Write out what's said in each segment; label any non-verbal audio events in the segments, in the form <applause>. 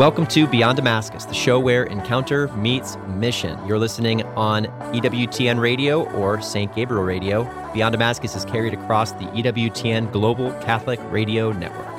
Welcome to Beyond Damascus, the show where encounter meets mission. You're listening on EWTN Radio or St. Gabriel Radio. Beyond Damascus is carried across the EWTN Global Catholic Radio Network.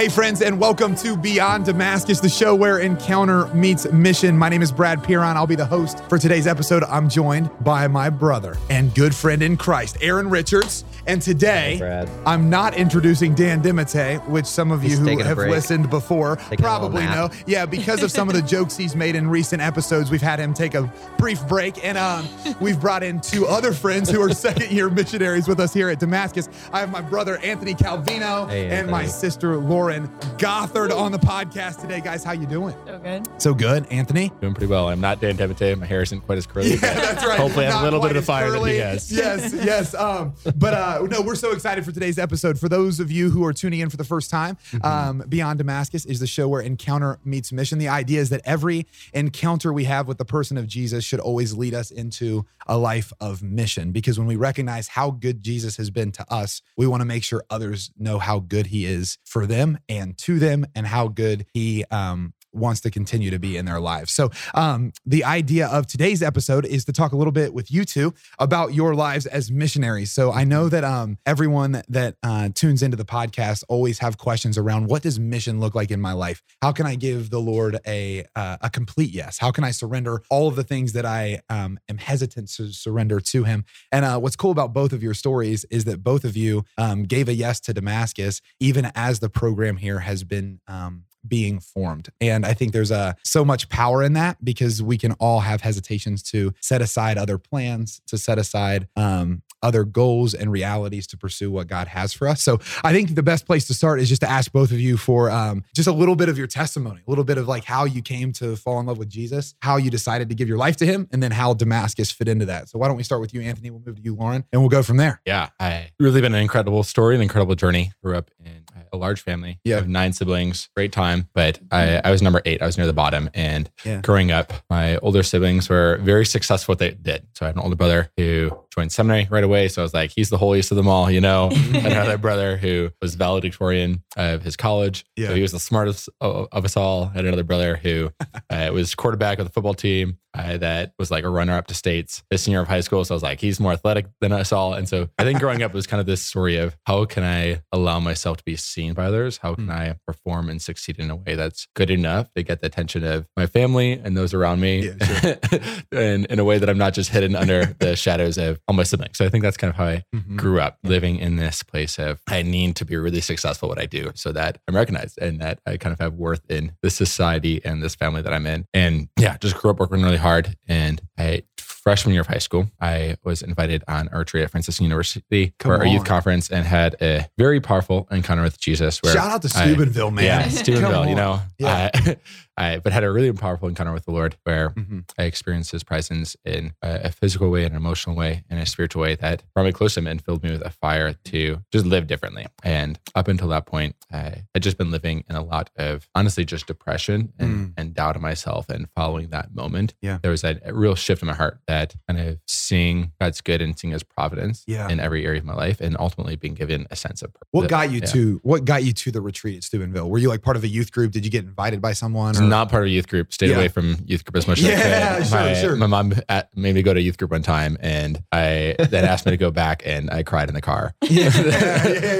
Hey, friends, and welcome to Beyond Damascus, the show where encounter meets mission. My name is Brad Piron. I'll be the host for today's episode. I'm joined by my brother and good friend in Christ, Aaron Richards. And today, Brad. I'm not introducing Dan Dimite, which some of you He's who have listened before Taking probably know. Yeah, because of some of the <laughs> jokes he's made in recent episodes, we've had him take a brief break. And um, we've brought in two other friends who are <laughs> second year missionaries with us here at Damascus. I have my brother, Anthony Calvino, Hey, and my sister, sister, Lauren Gothard, on the podcast today. Guys, how you doing? So good. So good, Anthony. Doing pretty well. I'm not Dan Demite. My hair isn't quite as curly. Yeah, that's right. Hopefully, I have a little bit of as fire that curly. he has. <laughs> Yes, yes. Um, but uh, no, we're so excited for today's episode. For those of you who are tuning in for the first time, Mm-hmm. um, Beyond Damascus is the show where encounter meets mission. The idea is that every encounter we have with the person of Jesus should always lead us into a life of mission. Because when we recognize how good Jesus has been to us, we want to make sure others know how good he is for them and to them, and how good he um, wants to continue to be in their lives. So, um, the idea of today's episode is to talk a little bit with you two about your lives as missionaries. So, I know that um, everyone that uh, tunes into the podcast always have questions around what does mission look like in my life? How can I give the Lord a uh, a complete yes? How can I surrender all of the things that I um, am hesitant to surrender to Him? And uh, what's cool about both of your stories is that both of you um, gave a yes to Damascus, even as the program here has been um, being formed. And I think there's a so much power in that because we can all have hesitations to set aside other plans, to set aside um, other goals and realities to pursue what God has for us. So I think the best place to start is just to ask both of you for um, just a little bit of your testimony, a little bit of like how you came to fall in love with Jesus, how you decided to give your life to Him, and then how Damascus fit into that. So why don't we start with you, Anthony? We'll move to you, Lauren, and we'll go from there. Yeah, I really been an incredible story, an incredible journey. Grew up in a large family. Yeah. I have nine siblings. Great time, but I, I was number eight. I was near the bottom. And Yeah. growing up, my older siblings were very successful at what they did. So I had an older brother who joined seminary right away. So I was like, he's the holiest of them all, you know. <laughs> Another brother who was valedictorian of his college. Yeah. So he was the smartest of, of us all. I had another brother who <laughs> uh, was quarterback of the football team that was like a runner up to states his senior of high school. So I was like, he's more athletic than us all. And so I think growing up was kind of this story of how can I allow myself to be seen by others? How can Mm. I perform and succeed in a way that's good enough to get the attention of my family and those around me Yeah, <laughs> and in a way that I'm not just hidden under the <laughs> shadows of all my siblings. So I think that's kind of how I Mhm. grew up living in this place of I need to be really successful at what I do so that I'm recognized and that I kind of have worth in this society and this family that I'm in. And yeah, just grew up working really hard. And I freshman year of high school, I was invited on our archery at Franciscan University Come for a youth conference and had a very powerful encounter with Jesus where Shout out to I- Steubenville, man. yeah, <laughs> Steubenville, you know. Yeah. I, <laughs> I, but had a really powerful encounter with the Lord where Mhm. I experienced his presence in a, a physical way, an emotional way, and a spiritual way that brought me close to him and filled me with a fire to just live differently. And up until that point, I had just been living in a lot of honestly just depression and, and doubt of myself. And following that moment, Mm. Yeah. there was a, a real shift in my heart that kind of seeing God's good and seeing his providence Yeah. in every area of my life and ultimately being given a sense of purpose. What got you Yeah. to what got you to the retreat at Steubenville? Were you like part of a youth group? Did you get invited by someone? or- not part of a youth group. Stayed Yeah. away from youth group as much as Yeah, I could. <laughs> sure, my, sure. my mom at, made me go to youth group one time, and I then asked me to go back, and I cried in the car. <laughs> Yeah, yeah,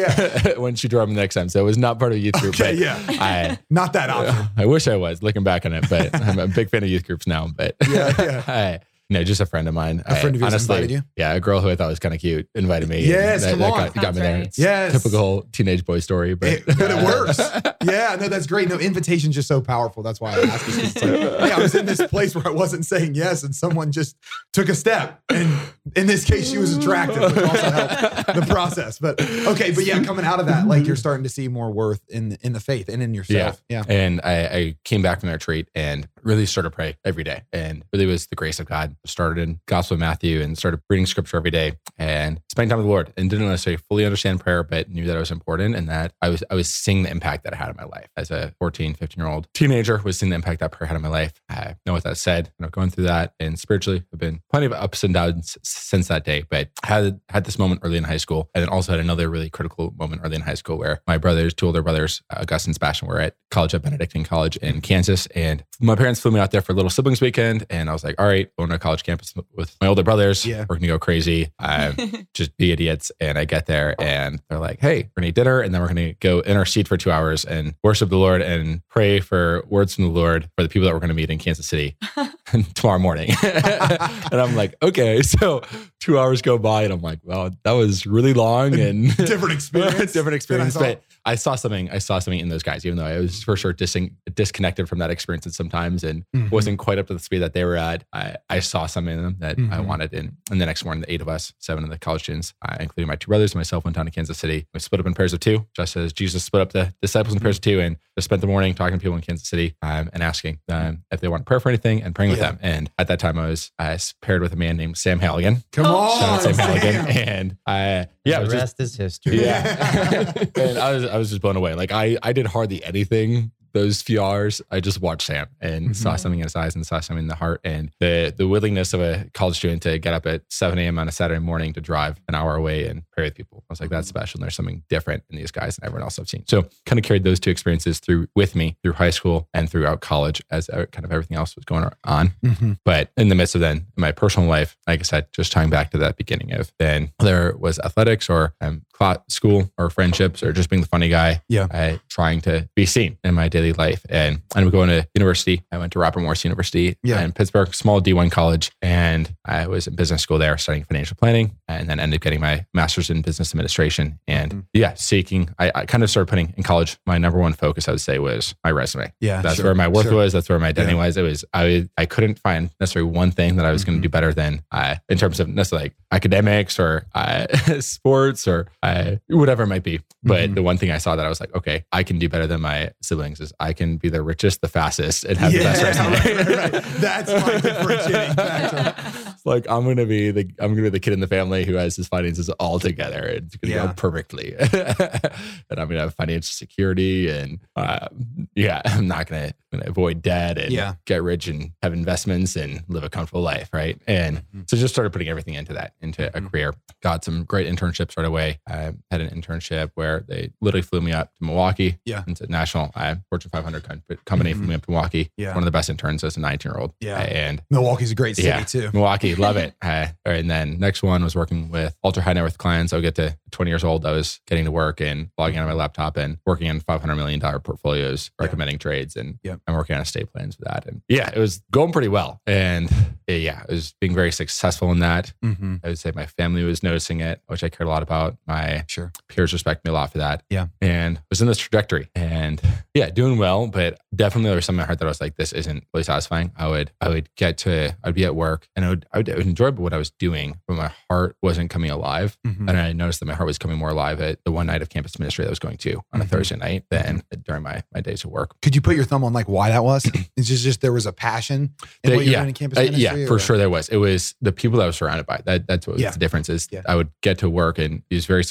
yeah. <laughs> when she drove me the next time, so it was not part of a youth group. Okay, but yeah. I. Not that option. I wish I was looking back on it, but I'm a big fan of youth groups now. But Yeah, yeah. I, no, just a friend of mine. A friend of yours honestly, invited you? Yeah, a girl who I thought was kind of cute invited me. and Yes, that, come that on. Got, got me there. right. It's Yes. typical teenage boy story, but It- but it works. <laughs> Yeah, no, that's great. No, invitation's just so powerful. That's why I asked. It's like, hey, I was in this place where I wasn't saying yes, and someone just took a step. And in this case, she was attractive, which also helped the process. But okay, but yeah, coming out of that, like you're starting to see more worth in in the faith and in yourself. Yeah. And I, I came back from the retreat and really started to pray every day. And really was the grace of God. Started in Gospel of Matthew and started reading scripture every day and spending time with the Lord and didn't necessarily fully understand prayer, but knew that it was important and that I was I was seeing the impact that it had on my life. As a 14, 15 year old teenager, was seeing the impact that prayer had on my life. I know what that said, you know, going through that and spiritually have been plenty of ups and downs since that day, but had had this moment early in high school and then also had another really critical moment early in high school where my brothers, two older brothers, uh, Augustine and Sebastian, were at college at Benedictine College in Kansas. And my parents flew me out there for a little siblings weekend. And I was like, all right, going to college campus with my older brothers. Yeah. We're going to go crazy. Um, <laughs> just be idiots. And I get there and they're like, hey, we're going to eat dinner. And then we're going to go in our seat for two hours and worship the Lord and pray for words from the Lord for the people that we're going to meet in Kansas City <laughs> <laughs> tomorrow morning. and I'm like, okay. So two hours go by and I'm like, well, that was really long and different experience. different experience. But I saw something, I saw something in those guys, even though I was for sure dis- disconnected from that experience at sometimes and Mhm. wasn't quite up to the speed that they were at. I, I saw something in them that I Mhm. wanted. And, and the next morning, the eight of us, seven of the college students, uh, including my two brothers and myself, went down to Kansas City. We split up in pairs of two, just as Jesus split up the disciples in pairs of two and just spent the morning talking to people in Kansas City um, and asking them if they want prayer for anything and praying with them. And at that time, I was uh, paired with a man named Sam Halligan. Come Oh, on, Sam Sam. Halligan. <laughs> And I, yeah, the was just, rest is history. yeah. <laughs> and I was I was just blown away. Like I I did hardly anything those few hours. I just watched Sam and saw Mhm. something in his eyes and saw something in the heart and the the willingness of a college student to get up at 7 a.m. on a Saturday morning to drive an hour away and pray with people. I was like, that's special. And there's something different in these guys than everyone else I've seen. So kind of carried those two experiences through with me through high school and throughout college as kind of everything else was going on. Mhm. But in the midst of then my personal life, like I said, just tying back to that beginning of then there was athletics or um, school or friendships or just being the funny guy. Yeah. I, trying to be seen in my daily life. And I up going to university. I went to Robert Morris University Yeah. in Pittsburgh, small D1 college. And I was in business school there studying financial planning and then ended up getting my master's in business administration. And Mhm. yeah, seeking, I, I kind of started putting in college, my number one focus, I would say, was my resume. Yeah, That's sure, where my worth sure. was. That's where my identity Yeah. was. It was I I couldn't find necessarily one thing that I was going Mhm. to do better than uh, in terms of necessarily like academics or uh, <laughs> sports or uh, whatever it might be. But Mhm. the one thing I saw that I was like, okay, I can do better than my siblings is I can be the richest, the fastest, and have the best resume. right, right, right. That's my differentiating factor. <laughs> Like I'm gonna be the I'm gonna be the kid in the family who has his finances all together. and It's gonna Yeah. go perfectly, <laughs> and I'm gonna have financial security, and uh, yeah, <laughs> I'm not gonna, gonna avoid debt and Yeah. get rich and have investments and live a comfortable life, right? And Mhm. so just started putting everything into that, into a Mhm. career. Got some great internships right away. I had an internship where they literally flew me up to Milwaukee. Yeah. into national uh, Fortune 500 com- company flew Mhm. me up to Milwaukee. Yeah. One of the best interns as a 19 year old. Yeah. And Milwaukee's a great city Yeah. too. Milwaukee, love it. <laughs> Uh, and then next one was working with ultra high net worth clients. I would get to 20 years old. I was getting to work and logging on my laptop and working on $500 million portfolios, Yeah. recommending trades. And Yep. I'm working on estate plans for that. And yeah, it was going pretty well. And uh, yeah, it was being very successful in that. Mm-hmm. I would say my family was noticing it, which I cared a lot about. My Sure. peers respect me a lot for that. Yeah. And was in this trajectory and yeah, doing well, but definitely there was something in my heart that I was like, this isn't really satisfying. I would, I would get to, I'd be at work and I would, I would, I would enjoy what I was doing, but my heart wasn't coming alive. Mm-hmm. And I noticed that my heart was coming more alive at the one night of campus ministry that I was going to on a Mhm. Thursday night than during my, my days of work. Could you put your thumb on like why that was? <clears throat> It's just, just there was a passion in The- what you're yeah. doing in campus Uh, ministry. yeah, for or- sure there was. It was the people that I was surrounded by. That that's what Yeah. the difference is. Yeah. I would get to work and these very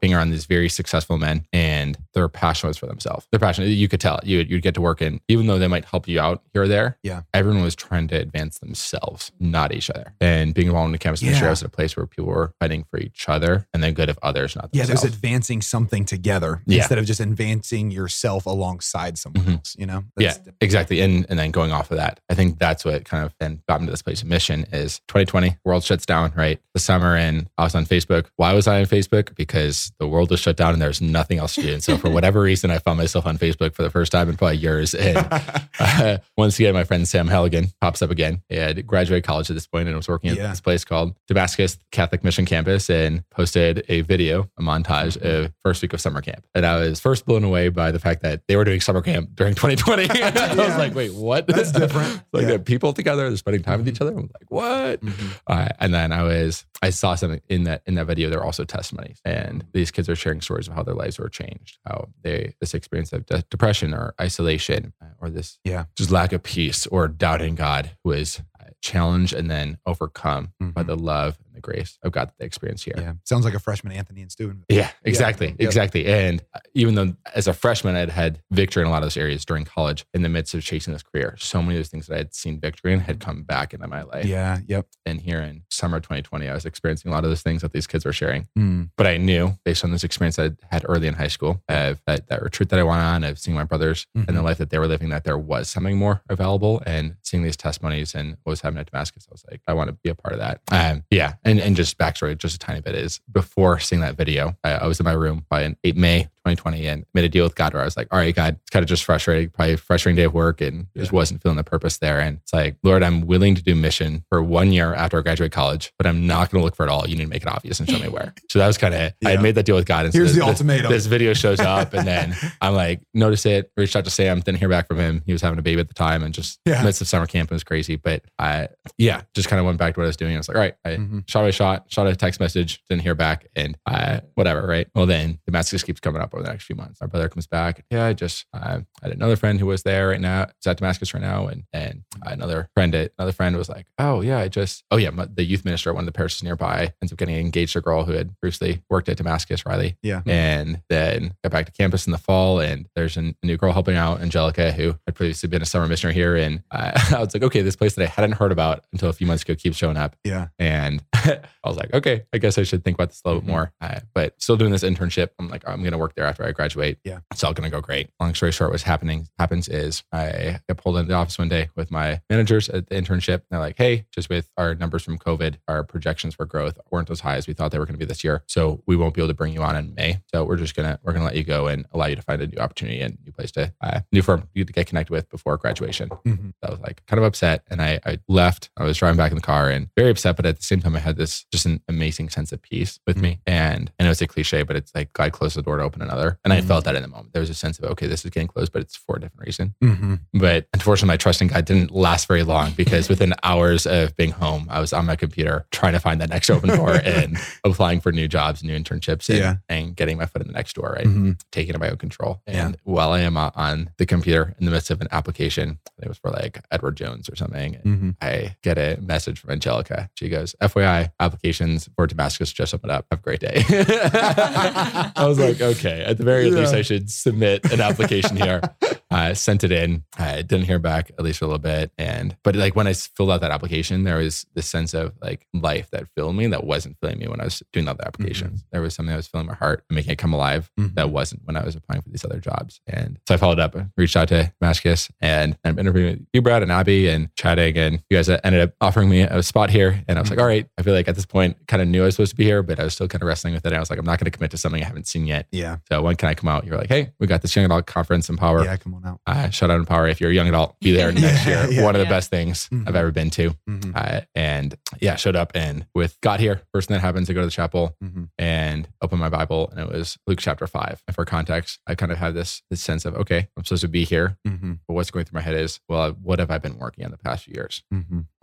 being around these very successful men, and their passion was for themselves. Their passion, you could tell. You you'd get to work, and even though they might help you out here or there, Yeah. everyone was trying to advance themselves, not each other. And being involved in the campus ministry, I was at a place where people were fighting for each other and then good of others, not Yeah, there's advancing something together Yeah. instead of just advancing yourself alongside someone Mhm. else. You know? yeah, exactly. And and then going off of that, I think that's what kind of then got me to this place of mission is 2020, world shuts down, right? The summer and I was on Facebook. Why was I on Facebook? Because the world was shut down and there's nothing else to do. And so for <laughs> whatever reason, I found myself on Facebook for the first time in probably years. And uh, <laughs> once again, my friend Sam Halligan pops up again. He had graduated college at this point and was working at Yeah. this place called Damascus Catholic Mission Campus and posted a video, a montage of first week of summer camp. And I was first blown away by the fact that they were doing summer camp during <laughs> 2020. <laughs> I was like, wait, what? That's different. <laughs> like Yeah. they're people together, they're spending time with each other. I'm like, what? Mhm. Uh, and then I was, I saw something in that in that video. There are also testimonies, and these kids are sharing stories of how their lives were changed, how they this experience of de- depression or isolation uh, or this Yeah. just lack of peace or doubting God was uh, challenged and then overcome by Mhm. the love grace of God that they experience here. Yeah. Sounds like a freshman Anthony and Steubenville. Yeah, exactly. Yep. Exactly. And uh, even though as a freshman, I'd had victory in a lot of those areas during college in the midst of chasing this career, so many of those things that I had seen victory in had come back into my life. Yeah. Yep. And here in summer 2020, I was experiencing a lot of those things that these kids were sharing. Mm. But I knew based on this experience I had early in high school, of that, that retreat that I went on, of seeing my brothers and the Mhm. life that they were living, that there was something more available. And seeing these testimonies and what was happening at Damascus, I was like, I want to be a part of that. Um, yeah. And, and just backstory, just a tiny bit is before seeing that video, I, I was in my room by an 8 May 2020 and made a deal with God where I was like, all right, God, it's kind of just frustrating, probably frustrating day of work and just wasn't feeling the purpose there. And it's like, Lord, I'm willing to do mission for one year after I graduate college, but I'm not going to look for it all. You need to make it obvious and show me where. <laughs> So that was kind of, I Yeah. had made that deal with God. And so Here's the this- ultimatum. This video shows <laughs> up and then I'm like, notice it, reached out to Sam, didn't hear back from him. He was having a baby at the time and just Yeah. midst of summer camp, it was crazy. But I, yeah, just kind of went back to what I was doing. I was like, all right, I Mhm. shot my shot, shot a text message, didn't hear back, and I, whatever, right? Well, then the Damascus keeps coming up over the next few months. Our brother comes back. Yeah, I just, uh, I had another friend who was there right now, is at Damascus right now, and and another friend, another friend was like, oh yeah, I just, oh yeah, my, the youth minister at one of the parishes nearby ends up getting engaged to a girl who had previously worked at Damascus, Riley, Yeah. and then got back to campus in the fall and there's a new girl helping out angelica who had previously been a summer missionary here and I, <laughs> I was like okay this place that i hadn't heard about until a few months ago keeps showing up Yeah. and <laughs> i was like okay i guess i should think about this a little bit Mhm. more uh, but still doing this internship i'm like i'm gonna work there after i graduate Yeah. it's all gonna go great long story short what's happening happens is i got pulled into the office one day with my managers at the internship they're like hey just with our numbers from covid our projections for growth weren't as high as we thought they were going to be this year so we won't be able to bring you on in may so we're just gonna we're gonna let you go and allow you to find a new opportunity and new place to uh, new firm you to get connected with before graduation Mhm. I was like kind of upset and I, I left. I was driving back in the car and very upset, but at the same time, I had this just an amazing sense of peace with me. And I know it's a cliche, but it's like God closed the door to open another. And I Mhm. felt that in the moment. There was a sense of, okay, this is getting closed, but it's for a different reason. Mhm. But unfortunately, my trust in God didn't last very long because within <laughs> hours of being home, I was on my computer trying to find that next open door <laughs> and applying for new jobs, new internships, and, Yeah. and getting my foot in the next door, right? Mhm. taking it my own control. Yeah. And while I am on the computer in the midst of an application, it was for like Edward Jones or something. Mhm. I get a message from Angelica. She goes, FYI, applications for Damascus just opened up. Have a great day. <laughs> I was like, okay, at the very least, I should submit an application here. <laughs> I sent it in. I didn't hear back at least for a little bit. And, but like when I filled out that application, there was this sense of like life that filled me that wasn't filling me when I was doing other applications. Mm-hmm. There was something that was filling my heart and making it come alive Mhm. that mm-hmm. wasn't when I was applying for these other jobs. And so I followed up, reached out to Damascus and I'm interviewing with you, Brad, and Abby and chatting. And you guys uh, ended up offering me a spot here. And I was like, mm-hmm. all right, I feel like at this point, kind of knew I was supposed to be here, but I was still kind of wrestling with it. And I was like, I'm not going to commit to something I haven't seen yet. Yeah. So when can I come out? You're like, hey, we got this young adult conference Empower. Yeah. Come on out. Uh, shout out Empower. If you're a young adult, be there <laughs> next Yeah, year. yeah. One of the best things Mhm. I've ever been to. Mhm. Uh, and yeah, showed up and with got here. First thing that happens, I go to the chapel Mhm. and open my Bible, and it was Luke chapter five. And for context, I kind of had this this sense of okay, I'm supposed to be here, Mhm. but what's going through my head is, well, what have I been working on the past few years?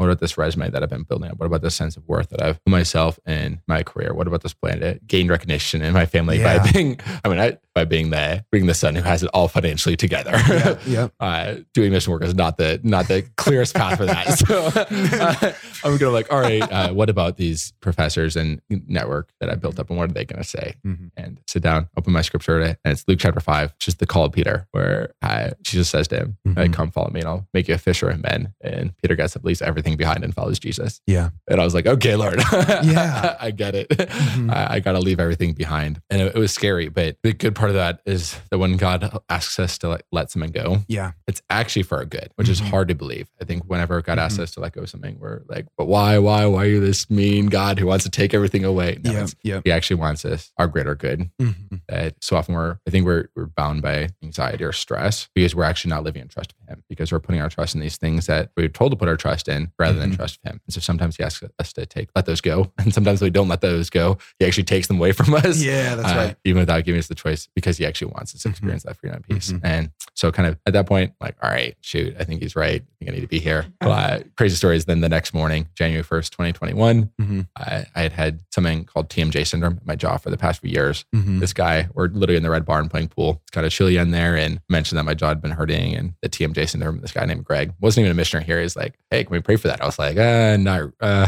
What about this resume that I've been building up? What about this sense of worth that I've put myself in my career? What about this plan to gain recognition in my family Yeah. by being, I mean, I, by being the being the son who has it all financially together? Yeah. Yeah. <laughs> uh, doing mission work is not the not the clearest path for that. So <laughs> uh, I'm gonna like, all right, uh, what about these professors and network that I built up, and what are they gonna say? Mhm. And sit down, open my scripture, today, and it's Luke chapter five, just the call of Peter, where uh, Jesus says to him, Mhm. "Come follow me, and I'll make you a fisher of men." And Peter gets at least everything behind, and follows Jesus. Yeah. And I was like, okay, Lord. <laughs> Yeah. I get it. Mhm. I, I got to leave everything behind. And it, it was scary. But the good part of that is that when God asks us to like, let something go, Yeah. it's actually for our good, which is Mhm. hard to believe. I think whenever God asks Mhm. us to let go of something, we're like, but why, why, why are you this mean God who wants to take everything away? No, Yeah. Yeah. he actually wants us our greater good. Mhm. That so often we're, I think we're, we're bound by anxiety or stress because we're actually not living in trust of Him because we're putting our trust in these things that we're told to put our trust in rather than Mhm. trust Him. And so sometimes He asks us to take, let those go. <laughs> And sometimes we don't let those go. He actually takes them away <laughs> from us Yeah. That's uh, right. even without giving us the choice because he actually wants us to Mhm. experience that freedom and peace. Mhm. And so, kind of at that point, like, all right, shoot, I think he's right. I think I need to be here. <laughs> Uh, crazy stories. Then the next morning, January 1st, 2021, Mhm. I, I had had something called TMJ syndrome in my jaw for the past few years. Mhm. This guy, we're literally in the red barn playing pool. It's kind of chilly in there and mentioned that my jaw had been hurting and the TMJ syndrome. this guy named Greg wasn't even a missionary here. He's like, hey, can we pray for that? I was like, uh, no, uh,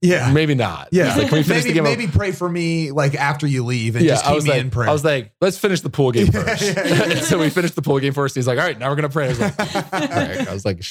Yeah. maybe not. Yeah. Like, can we finish maybe, the game? maybe pray for me like after you leave and yeah, just keep I was me like, in prayer. I was like, let's finish the pool game <laughs> first. yeah, <laughs> yeah. So we finished the pool game first. He's like, all right, now we're gonna pray. I was like, <laughs> all right. I was like,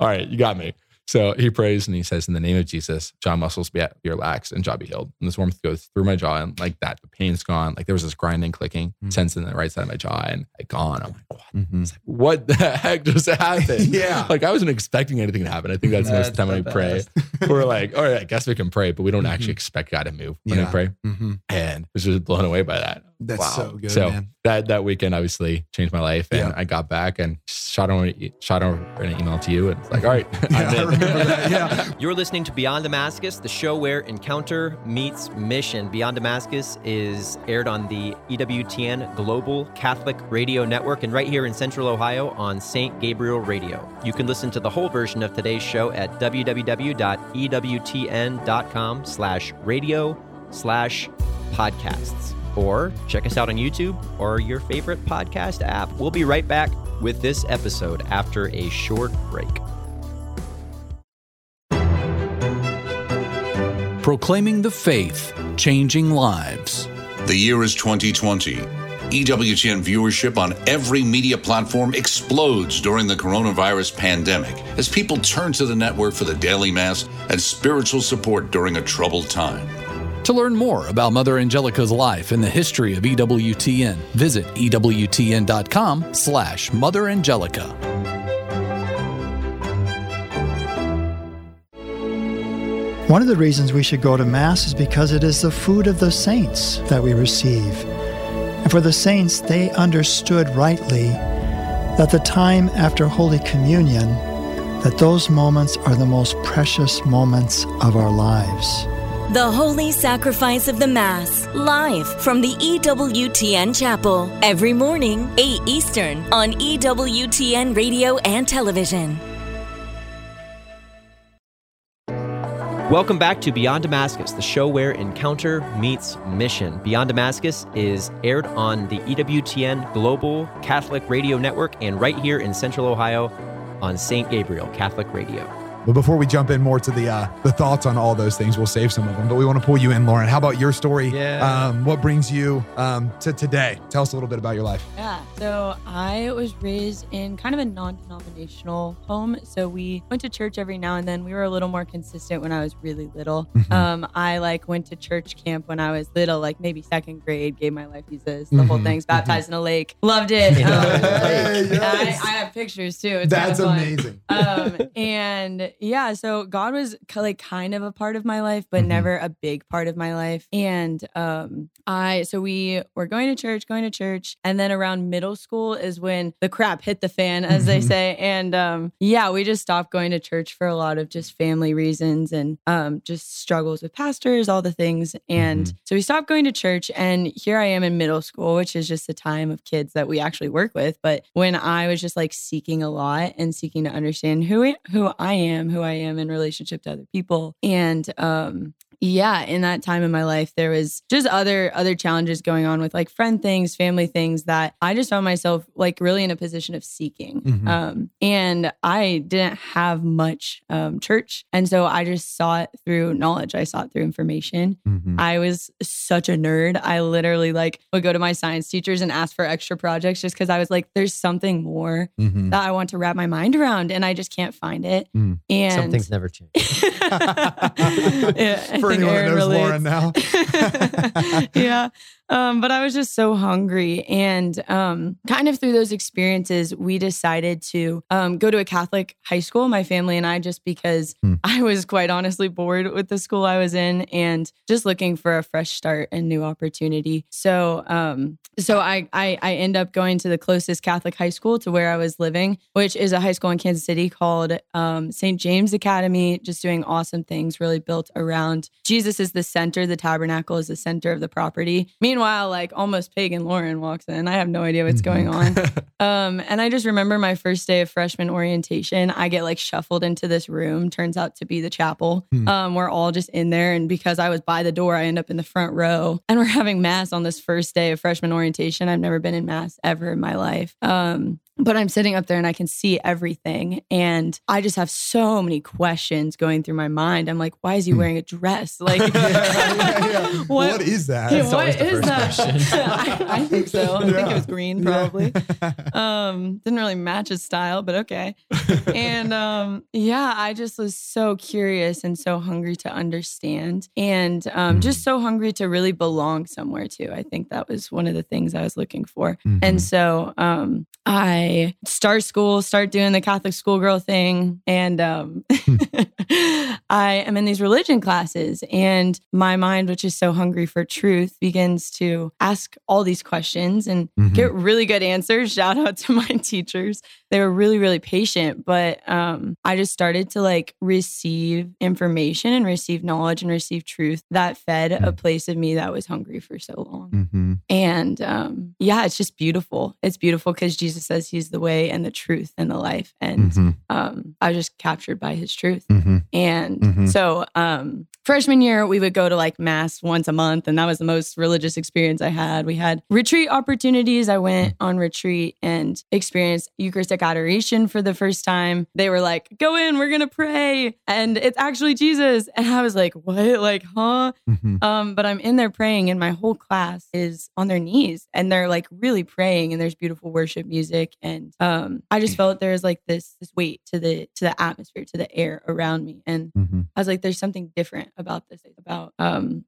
all right, you got me. So he prays and he says, in the name of Jesus, jaw muscles be, be relaxed and jaw be healed. And this warmth goes through my jaw and like that, the pain's gone. Like there was this grinding, clicking Mm. sense in the right side of my jaw and like gone. I'm like, what? Mhm. Like, what the heck just happened? <laughs> Yeah. Like I wasn't expecting anything to happen. I think that's, most of the time when we pray. <laughs> We're like, all right, I guess we can pray, but we don't actually expect God to move when Mm-hmm. Yeah. we pray. Mhm. And I was just blown away by that. That's so good, So man. that that weekend obviously changed my life, and Yeah. I got back and shot over shot over an email to you, and it's like, all right, <laughs> Yeah, I'm I remember that. <laughs> Yeah. You're listening to Beyond Damascus, the show where encounter meets mission. Beyond Damascus is aired on the EWTN Global Catholic Radio Network and right here in Central Ohio on St. Gabriel Radio. You can listen to the whole version of today's show at www.ewtn.com slash radio slash podcasts. Or check us out on YouTube or your favorite podcast app. We'll be right back with this episode after a short break. Proclaiming the faith, changing lives. The year is 2020. EWTN viewership on every media platform explodes during the coronavirus pandemic as people turn to the network for the daily mass and spiritual support during a troubled time. To learn more about Mother Angelica's life and the history of EWTN, visit EWTN.com slash Mother Angelica. One of the reasons we should go to Mass is because it is the food of the saints that we receive. And for the saints, they understood rightly that the time after Holy Communion, that those moments are the most precious moments of our lives. The Holy Sacrifice of the Mass, live from the EWTN Chapel, every morning, 8 Eastern, on EWTN Radio and Television. Welcome back to Beyond Damascus, the show where encounter meets mission. Beyond Damascus is aired on the EWTN Global Catholic Radio Network and right here in Central Ohio on St. Gabriel Catholic Radio. But before we jump in more to the uh, the thoughts on all those things, we'll save some of them. But we want to pull you in, Lauren. How about your story? Yeah. Um, what brings you um, to today? Tell us a little bit about your life. Yeah, so I was raised in kind of a non denominational home. So we went to church every now and then. We were a little more consistent when I was really little. Mhm. Um, I like went to church camp when I was little, like maybe second grade, gave my life Jesus, the whole Mhm. thing's baptized in a lake. Loved it. <laughs> Yeah. Um, Hey, I, yes. I have pictures too. It's That's amazing. um yeah so god was like kind of a part of my life but Mhm. never a big part of my life and um i so we were going to church going to church and then around middle school is when the crap hit the fan as they Mhm. say and um yeah we just stopped going to church for a lot of just family reasons and um just struggles with pastors all the things and so we stopped going to church and here i am in middle school which is just the time of kids that we actually work with but when i was just like seeking a lot and seeking to understand who I, who I am, who I am in relationship to other people, and um, yeah, in that time in my life, there was just other other challenges going on with like friend things, family things that I just found myself like really in a position of seeking. Mhm. Um, and I didn't have much um, church, and so I just sought through knowledge. I sought through information. Mhm. I was such a nerd. I literally like would go to my science teachers and ask for extra projects just because I was like, there's something more Mhm. that I want to wrap my mind around and I just can't find it. Mm. And something's never changed <laughs> <laughs> yeah, For think anyone that Aaron knows relates. Lauren now. <laughs> yeah. Um, but I was just so hungry. And um, kind of through those experiences, we decided to um, go to a Catholic high school, my family and I, just because Hmm. I was quite honestly bored with the school I was in and just looking for a fresh start and new opportunity. So, um, so I, I, I end up going to the closest Catholic high school to where I was living, which is a high school in Kansas City called um, St. James Academy, just doing awesome things, really built around Jesus is the center, the tabernacle is the center of the property. Meanwhile, like almost pagan Lauren walks in. I have no idea what's going on. <laughs> Um, and I just remember my first day of freshman orientation. I get like shuffled into this room, turns out to be the chapel. Hmm. Um, we're all just in there. And because I was by the door, I end up in the front row. And we're having mass on this first day of freshman orientation. I've never been in mass ever in my life. Um, but I'm sitting up there and I can see everything. And I just have so many questions going through my mind. I'm like, why is he wearing a dress? <laughs> Like, Yeah, yeah. <laughs> What- what is that? Yeah, That's always the first that? question. <laughs> I, I think so. I think it was green, Yeah. probably. um, didn't really match his style, but okay. and um, yeah, I just was so curious and so hungry to understand, and um, just so hungry to really belong somewhere too. I think that was one of the things I was looking for. And so um, I start school, start doing the Catholic schoolgirl thing, and um, <laughs> I am in these religion classes, and my mind, which is so hungry for truth, begins to ask all these questions and Mhm. get really good answers. Shout out to my <laughs> teachers; they were really, really patient. But um, I just started to like receive information and receive knowledge and receive truth that fed a place of me that was hungry for so long. Mhm. And um, yeah, it's just beautiful. It's beautiful because Jesus says he's the way and the truth and the life. And Mhm. um, I was just captured by his truth. Mhm. And Mhm. so um, freshman year, we would go to like mass once a month. And that was the most religious experience I had. We had retreat opportunities. I went on retreat and experienced Eucharistic adoration for the first time. They were like, go in, we're going to pray. And it's actually Jesus. And I was like, what? Like, huh? Mhm. Um, but I'm in there praying, and my whole class is on their knees and they're like really praying, and there's beautiful worship music. And um, I just felt there was like this this weight to the to the atmosphere, to the air around me. And Mhm. I was like, there's something different about this, about um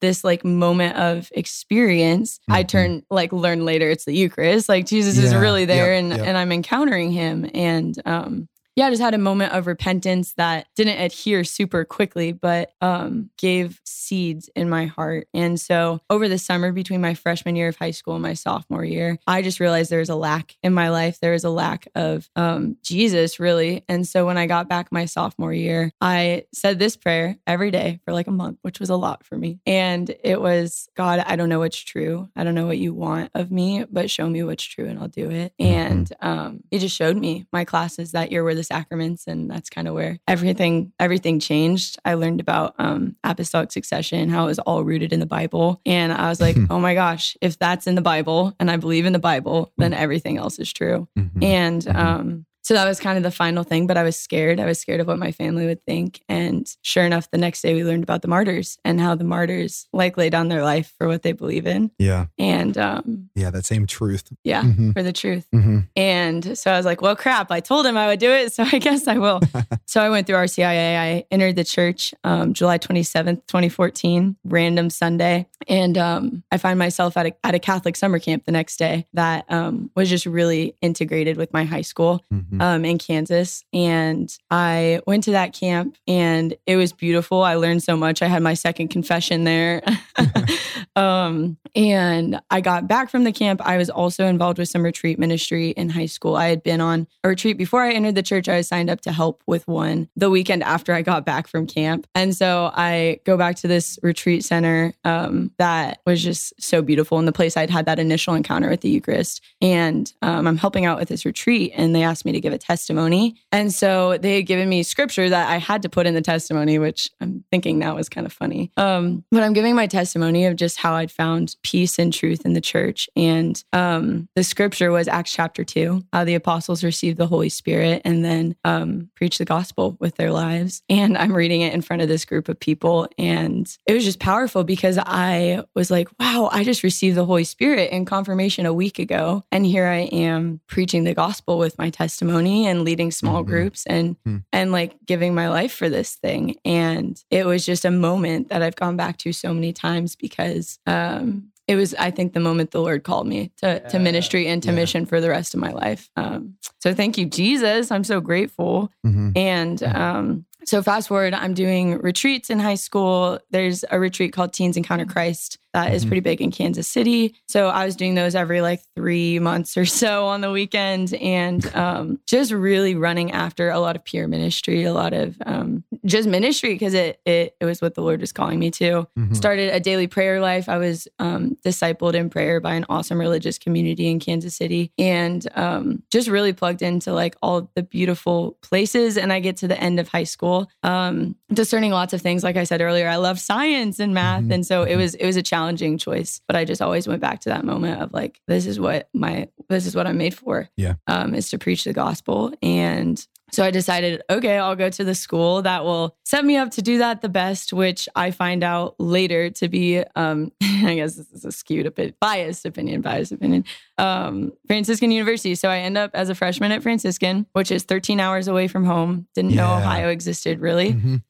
this like moment of experience. I Mhm. turn like learn later it's the Eucharist. Like Jesus is really there yep, and yep. and I'm encountering him. And um yeah, I just had a moment of repentance that didn't adhere super quickly, but um, gave seeds in my heart. And so over the summer between my freshman year of high school and my sophomore year, I just realized there was a lack in my life. There was a lack of um, Jesus, really. And so when I got back my sophomore year, I said this prayer every day for like a month, which was a lot for me. And it was, God, I don't know what's true. I don't know what you want of me, but show me what's true and I'll do it. And um, he just showed me my classes that year were the sacraments and that's kind of where everything everything changed i learned about um, apostolic succession how it was all rooted in the bible and i was like oh my gosh if that's in the bible and i believe in the bible then everything else is true Mhm. and Mhm. um so that was kind of the final thing, but I was scared. I was scared of what my family would think. And sure enough, the next day we learned about the martyrs and how the martyrs like lay down their life for what they believe in. Yeah. And um, Yeah. That same truth. yeah, Mhm. for the truth. Mhm. And so I was like, well, crap, I told him I would do it. So <laughs> I guess I will. <laughs> so I went through RCIA. I entered the church um, July 27th, 2014, random Sunday. And um, I find myself at a, at a Catholic summer camp the next day that um, was just really integrated with my high school Mhm. Um, in Kansas. And I went to that camp and it was beautiful. I learned so much. I had my second confession there. <laughs> <laughs> um, and I got back from the camp. I was also involved with some retreat ministry in high school. I had been on a retreat before I entered the church. I was signed up to help with one the weekend after I got back from camp. And so I go back to this retreat center um, that was just so beautiful in the place I'd had that initial encounter with the Eucharist. And um, I'm helping out with this retreat, and they asked me to give a testimony. And so they had given me scripture that I had to put in the testimony, which I'm thinking now is kind of funny. Um, but I'm giving my testimony of just how I'd found peace and truth in the church. And um, the scripture was Acts chapter 2, how the apostles received the Holy Spirit and then um, preached the gospel with their lives. And I'm reading it in front of this group of people. And it was just powerful because I was like, wow, I just received the Holy Spirit in confirmation a week ago. And here I am preaching the gospel with my testimony and leading small Mhm. groups and Hmm. and like giving my life for this thing. And it was just a moment that I've gone back to so many times because um it was, I think, the moment the Lord called me to, to ministry and to Yeah. mission for the rest of my life. Um, so thank you, Jesus. I'm so grateful. Mhm. And um, so fast forward, I'm doing retreats in high school. There's a retreat called Teens Encounter Christ that is Mhm. pretty big in Kansas City. So I was doing those every like three months or so on the weekend and um, just really running after a lot of peer ministry, a lot of um, just ministry because it, it it was what the Lord was calling me to. Mhm. Started a daily prayer life. I was um, discipled in prayer by an awesome religious community in Kansas City, and um, just really plugged into like all the beautiful places. And I get to the end of high school, um, discerning lots of things. Like I said earlier, I love science and math, Mhm. and so it was it was a challenging choice. But I just always went back to that moment of like, this is what my this is what I'm made for. Yeah. um, is to preach the gospel and. So I decided, okay, I'll go to the school that will set me up to do that the best, which I find out later to be, um, <laughs> I guess this is a skewed, a bit biased opinion, biased opinion, um, Franciscan University. So I end up as a freshman at Franciscan, which is 13 hours away from home. Didn't know Ohio existed really. Mhm.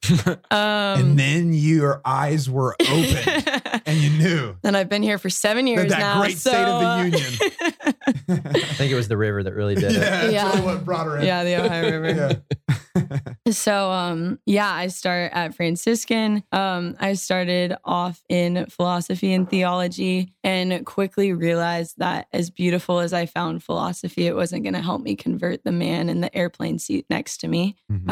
<laughs> Um, and then your eyes were open <laughs> <laughs> and you knew. and I've been here for seven years that now. great state of the so, uh, <laughs> I think it was the river that really did it. yeah, that's Yeah. really what brought her in. yeah, the Ohio River. <laughs> Yeah. So um yeah, I start at Franciscan. Um I started off in philosophy and theology and quickly realized that as beautiful as I found philosophy, it wasn't going to help me convert the man in the airplane seat next to me. Mhm.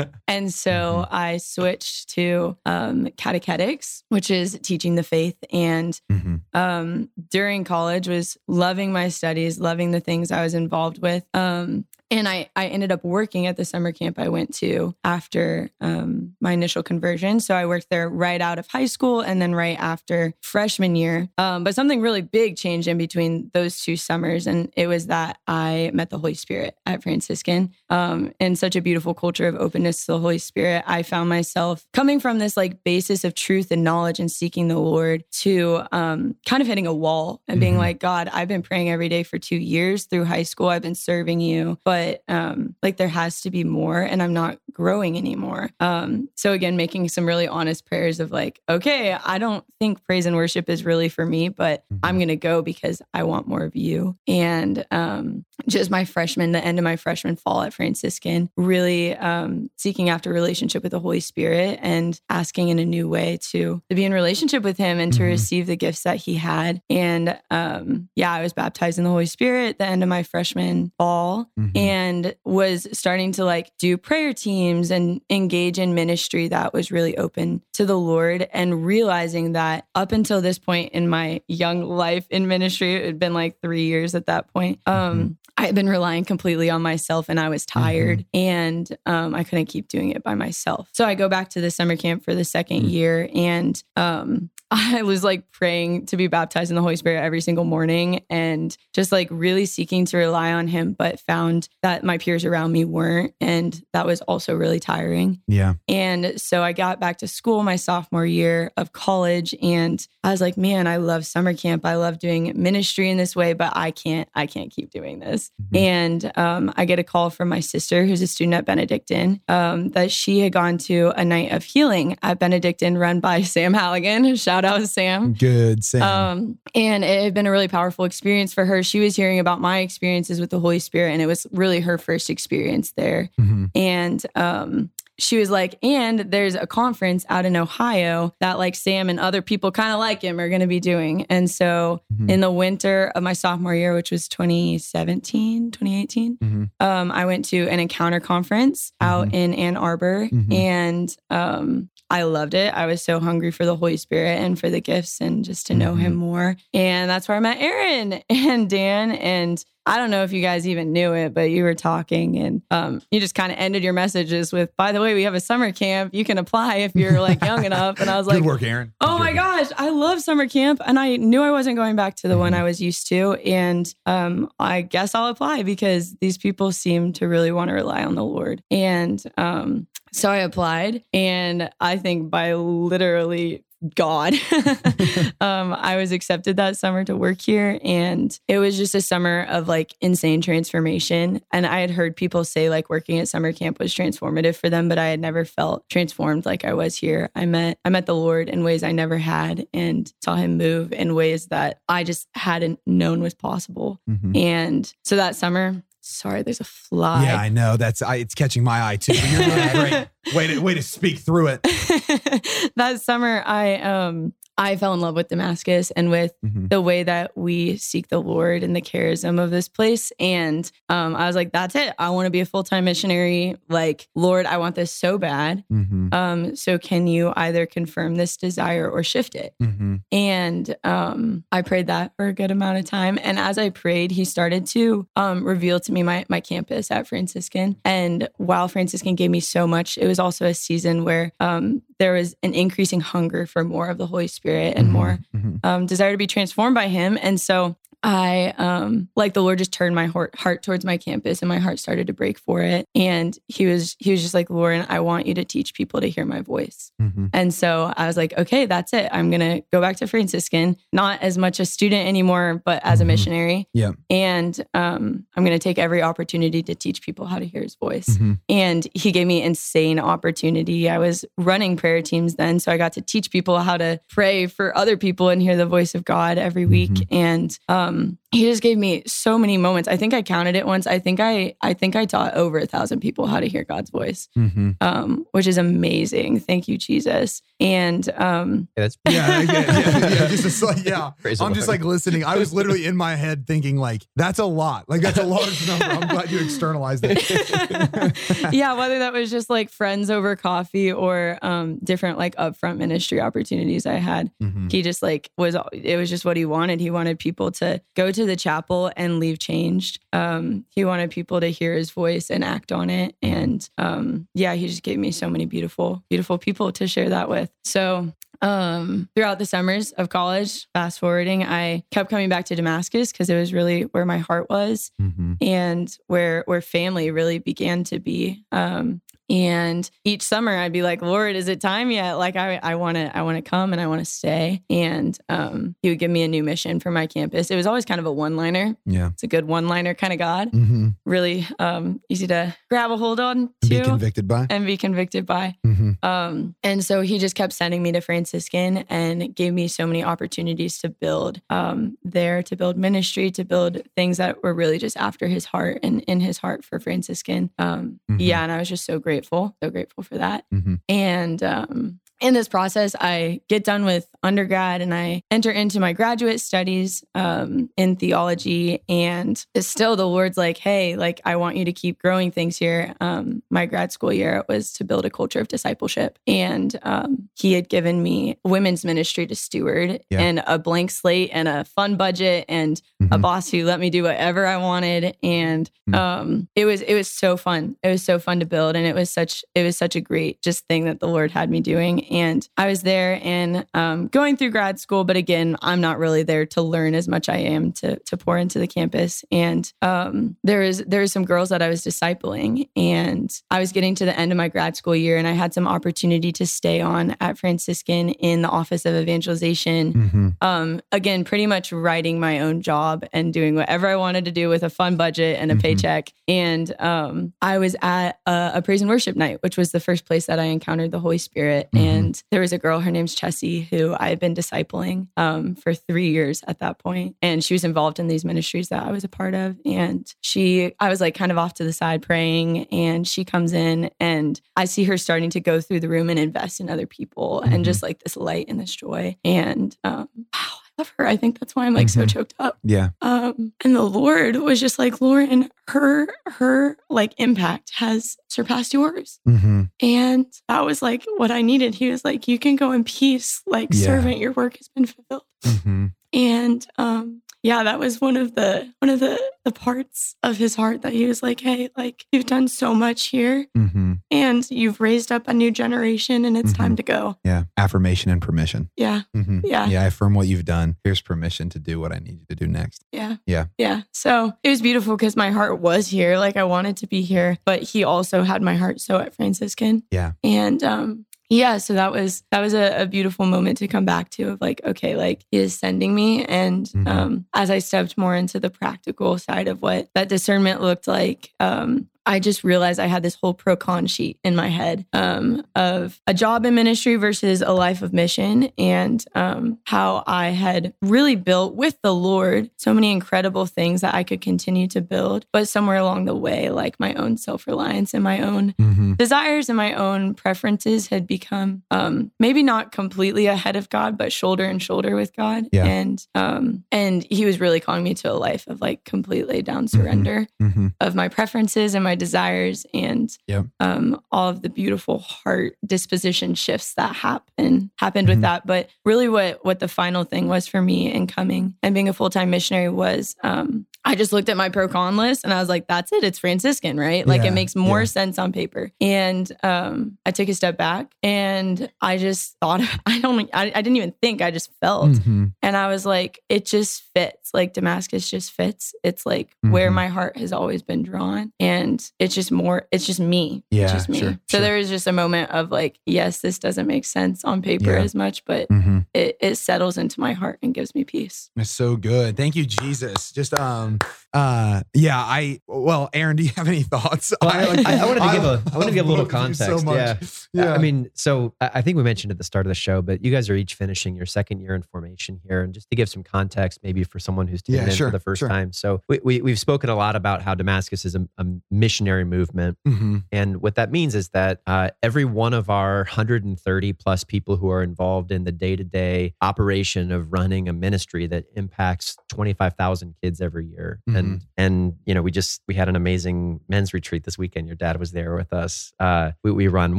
Um, and so I switched to um, catechetics, which is teaching the faith. And Mhm. um, during college, was loving my studies, loving the things I was involved with. Um, and I, I ended up working at the summer camp I went to after um, my initial conversion. So I worked there right out of high school and then right after freshman year. Um, but something really big changed in between those two summers. And it was that I met the Holy Spirit at Franciscan um, in such a beautiful culture of openness to the Holy Spirit. I found myself coming from this like basis of truth and knowledge and seeking the Lord to um, kind of hitting a wall and being Mhm. like, God, I've been praying every day for two years through high school. I've been serving you, but um, like there has to be more, and I'm not growing anymore. Um, so again, making some really honest prayers of like, okay, I don't think praise and worship is really for me, but Mhm. I'm gonna go because I want more of you. And um, just my freshman, the end of my freshman fall at Franciscan, really um, seeking after relationship with the Holy Spirit and asking in a new way to to be in relationship with Him and to Mhm. receive the gifts that He had. And um, yeah, I was baptized in the Holy Spirit at the end of my freshman fall Mhm. And was starting to like do prayer teams and engage in ministry that was really open to the Lord and realizing that up until this point in my young life in ministry, it had been like three years at that point. Um, I had been relying completely on myself and I was tired and um, I couldn't keep doing it by myself. So I go back to the summer camp for the 2nd Mm. year and um, I was like praying to be baptized in the Holy Spirit every single morning and just like really seeking to rely on Him, but found that my peers around me weren't. And that was also really tiring. Yeah. And so I got back to school my sophomore year of college and I was like, man, I love summer camp. I love doing ministry in this way, but I can't, I can't keep doing this. Mhm. And um, I get a call from my sister, who's a student at Benedictine, um, that she had gone to a night of healing at Benedictine run by <laughs> Sam Halligan. Shout out Sam. Good, Sam. Um, and it had been a really powerful experience for her. She was hearing about my experiences with the Holy Spirit, and it was really her first experience there. Mhm. And um, she was like, and there's a conference out in Ohio that like Sam and other people kind of like him are going to be doing. And so Mhm. in the winter of my sophomore year, which was 2017, 2018, Mhm. um, I went to an encounter conference out in Ann Arbor Mhm. and um, I loved it. I was so hungry for the Holy Spirit and for the gifts and just to know him more. And that's where I met Aaron <laughs> and Dan. And I don't know if you guys even knew it, but you were talking and um, you just kind of ended your messages with, by the way, we have a summer camp. You can apply if you're like <laughs> young enough. And I was like, Good work, Aaron. Oh my gosh, I love summer camp, and I knew I wasn't going back to the one Mhm. I was used to, and um, I guess I'll apply because these people seem to really want to rely on the Lord, and um, so I applied, and I think by literally God, <laughs> um, I was accepted that summer to work here, and it was just a summer of like insane transformation. And I had heard people say like working at summer camp was transformative for them, but I had never felt transformed like I was here. I met I met the Lord in ways I never had, and saw Him move in ways that I just hadn't known was possible. Mhm. And so that summer, sorry, there's a fly. Yeah, I know. That's I, it's catching my eye too. You're a great <laughs> way to way to speak through it. <laughs> that summer I um I fell in love with Damascus and with Mhm. the way that we seek the Lord and the charism of this place. And um, I was like, that's it. I want to be a full time missionary. Like, Lord, I want this so bad. Mhm. Um, so can you either confirm this desire or shift it? Mhm. And um, I prayed that for a good amount of time. And as I prayed, he started to um, reveal to me my, my campus at Franciscan. And while Franciscan gave me so much, it was also a season where um, there was an increasing hunger for more of the Holy Spirit and more Mhm. um, desire to be transformed by him. And so I, um, like the Lord just turned my heart, heart towards my campus and my heart started to break for it. And he was, he was just like, Lauren, I want you to teach people to hear my voice. Mhm. And so I was like, okay, that's it. I'm going to go back to Franciscan, not as much a student anymore, but as a Mhm. missionary. Yeah. And um, I'm going to take every opportunity to teach people how to hear his voice. Mhm. And he gave me insane opportunity. I was running prayer teams then. So I got to teach people how to pray for other people and hear the voice of God every week. Mhm. And um, ähm, he just gave me so many moments. I think I counted it once. I think I I think I taught over a thousand people how to hear God's voice, Mhm. um, which is amazing. Thank you, Jesus. And um, Yeah, that's Yeah, yeah, <laughs> yeah, yeah. Just like, yeah. I'm just like listening. I was literally in my head thinking, like, that's a lot. Like, that's a large <laughs> number. I'm glad you externalized it. <laughs> yeah, whether that was just like friends over coffee or um, different like upfront ministry opportunities I had, Mhm. he just like was it was just what he wanted. He wanted people to go to the chapel and leave changed. Um, he wanted people to hear his voice and act on it. And um, yeah, he just gave me so many beautiful, beautiful people to share that with. So um, throughout the summers of college, fast forwarding, I kept coming back to Damascus because it was really where my heart was Mhm. and where where family really began to be. Um, and each summer I'd be like, Lord, is it time yet? Like I I want to I want to come and I want to stay. And um, he would give me a new mission for my campus. It was always kind of a one liner. Yeah. It's a good one liner kind of God. hmm Really um, easy to grab a hold on to be convicted by. and be convicted by. Hmm Um, and so he just kept sending me to Franciscan and gave me so many opportunities to build um, there, to build ministry, to build things that were really just after his heart and in his heart for Franciscan. Um, Mhm. Yeah, and I was just so grateful, so grateful for that. Mhm. And um, in this process, I get done with undergrad and I enter into my graduate studies um, in theology. And it's still the Lord's like, hey, like, I want you to keep growing things here. Um, my grad school year was to build a culture of discipleship. And um, He had given me women's ministry to steward Yeah. and a blank slate and a fun budget and a Mhm. boss who let me do whatever I wanted. And Mm. um, it was it was so fun. It was so fun to build, and it was such it was such a great just thing that the Lord had me doing. And I was there and um, going through grad school, but again, I'm not really there to learn as much I am to to pour into the campus. And um, there was there was some girls that I was discipling, and I was getting to the end of my grad school year, and I had some opportunity to stay on at Franciscan in the Office of Evangelization Mhm. um, again, pretty much writing my own job and doing whatever I wanted to do with a fun budget and a Mhm. paycheck. And um, I was at a, a praise and worship night, which was the first place that I encountered the Holy Spirit. Mhm. And there was a girl, her name's Chessie, who I had been discipling um, for three years at that point. And she was involved in these ministries that I was a part of. And she, I was like kind of off to the side praying, and she comes in and I see her starting to go through the room and invest in other people Mhm. and just like this light and this joy. And um, wow, <laughs> I her. I think that's why I'm like so Mhm. choked up. Yeah. Um, and the Lord was just like, Lauren, her her like impact has surpassed yours. hmm And that was like what I needed. He was like, You can go in peace, like Yeah. servant, your work has been fulfilled. hmm And um yeah, that was one of the one of the the parts of his heart that he was like, Hey, like you've done so much here hmm and you've raised up a new generation and it's time to go. Yeah. Affirmation and permission. Yeah. hmm Yeah. Yeah. I affirm what you've done. Here's permission to do what I need you to do next. Yeah. Yeah. Yeah. So it was beautiful because my heart was here. Like I wanted to be here, but he also had my heart so at Franciscan. Yeah. And um yeah, so that was that was a, a beautiful moment to come back to of like, okay, like he is sending me. And Mhm. um as I stepped more into the practical side of what that discernment looked like, um, I just realized I had this whole pro con sheet in my head um, of a job in ministry versus a life of mission, and um, how I had really built with the Lord so many incredible things that I could continue to build, but somewhere along the way, like my own self reliance and my own Mm-hmm. desires and my own preferences had become um, maybe not completely ahead of God, but shoulder and shoulder with God. Yeah. And um, and He was really calling me to a life of like complete laid down surrender Mm-hmm. of my preferences and my desires and Yep. um, all of the beautiful heart disposition shifts that happen happened Mhm. with that. But really, what what the final thing was for me in coming and being a full time missionary was um, I just looked at my pro con list and I was like, that's it. It's Franciscan, right? Like Yeah, it makes more yeah. sense on paper. And um, I took a step back and I just thought, <laughs> I don't, I, I didn't even think, I just felt. Mm-hmm. And I was like, it just fits. Like Damascus just fits. It's like where Mhm. my heart has always been drawn. And it's just more, it's just me. Yeah, It's just me. sure, so sure. there was just a moment of like, yes, this doesn't make sense on paper Yeah. as much, but Mm-hmm. it, it settles into my heart and gives me peace. It's so good. Thank you, Jesus. Just um uh yeah, I well, Aaron, do you have any thoughts? Well, I, like- I, I wanted to give a <laughs> wanted to give a little both of you so context. much. yeah. Yeah. I mean, so I think we mentioned at the start of the show, but you guys are each finishing your second year in formation here, and just to give some context, maybe for someone who's tuning Yeah, in sure, for the first sure. time. So we, we we've spoken a lot about how Damascus is a, a missionary movement, Mhm. and what that means is that uh, every one of our 130 plus people who are involved in the day to day operation of running a ministry that impacts 25,000 kids every year. And, and, you know, we just, we had an amazing men's retreat this weekend. Your dad was there with us. Uh, we, we run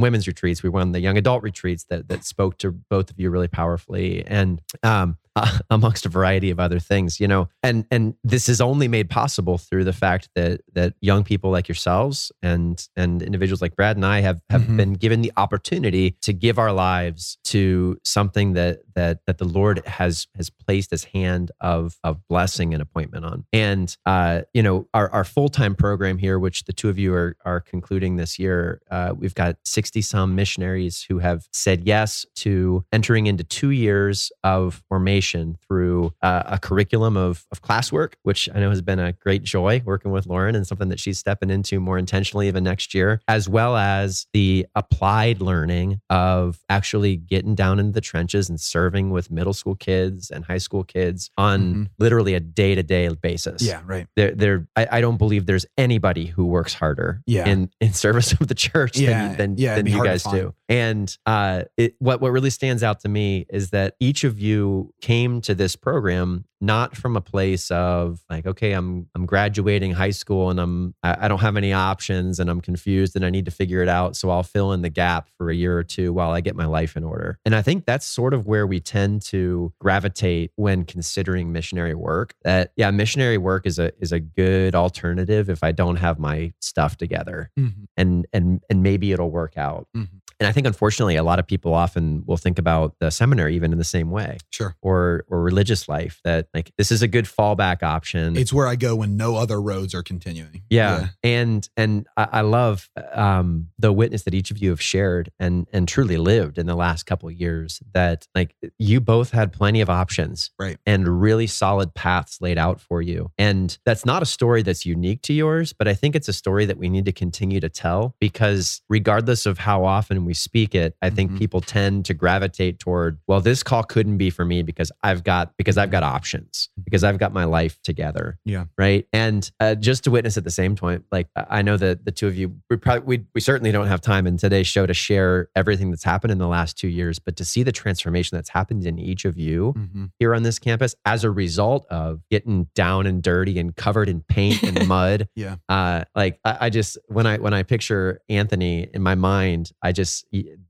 women's retreats. We run the young adult retreats that, that spoke to both of you really powerfully. And, um, <laughs> uh, amongst a variety of other things, you know, and and this is only made possible through the fact that that young people like yourselves and and individuals like Brad and I have have Mhm. been given the opportunity to give our lives to something that that that the Lord has has placed His hand of of blessing and appointment on. And uh, you know, our our full time program here, which the two of you are are concluding this year, uh, we've got sixty some missionaries who have said yes to entering into two years of formation through uh, a curriculum of, of classwork, which I know has been a great joy working with Lauren and something that she's stepping into more intentionally even next year, as well as the applied learning of actually getting down into the trenches and serving with middle school kids and high school kids on Mhm. literally a day to day basis Yeah, right. there, there I, I don't believe there's anybody who works harder Yeah. in in <laughs> service of the church Yeah, than, than, yeah, than you guys do. And uh, it, what what really stands out to me is that each of you came to this program not from a place of like, okay, I'm I'm graduating high school and I'm I, I don't have any options and I'm confused and I need to figure it out. So I'll fill in the gap for a year or two while I get my life in order. And I think that's sort of where we tend to gravitate when considering missionary work. That yeah, missionary work is a is a good alternative if I don't have my stuff together. Mhm. And and and maybe it'll work out. Mhm. And I think unfortunately a lot of people often will think about the seminary even in the same way Sure. or or religious life that like this is a good fallback option. It's where I go when no other roads are continuing. Yeah. And and I, I love um the witness that each of you have shared and and truly lived in the last couple of years that like you both had plenty of options. Right. And really solid paths laid out for you. And that's not a story that's unique to yours, but I think it's a story that we need to continue to tell because regardless of how often we speak it, I think Mhm. people tend to gravitate toward, well, this call couldn't be for me because I've got because I've got options, because I've got my life together Yeah. right and uh, just to witness at the same point like i know that the two of you we probably we, we certainly don't have time in today's show to share everything that's happened in the last two years but to see the transformation that's happened in each of you Mhm. here on this campus as a result of getting down and dirty and covered in paint and <laughs> mud Yeah. uh like I, I just when i when i picture anthony in my mind i just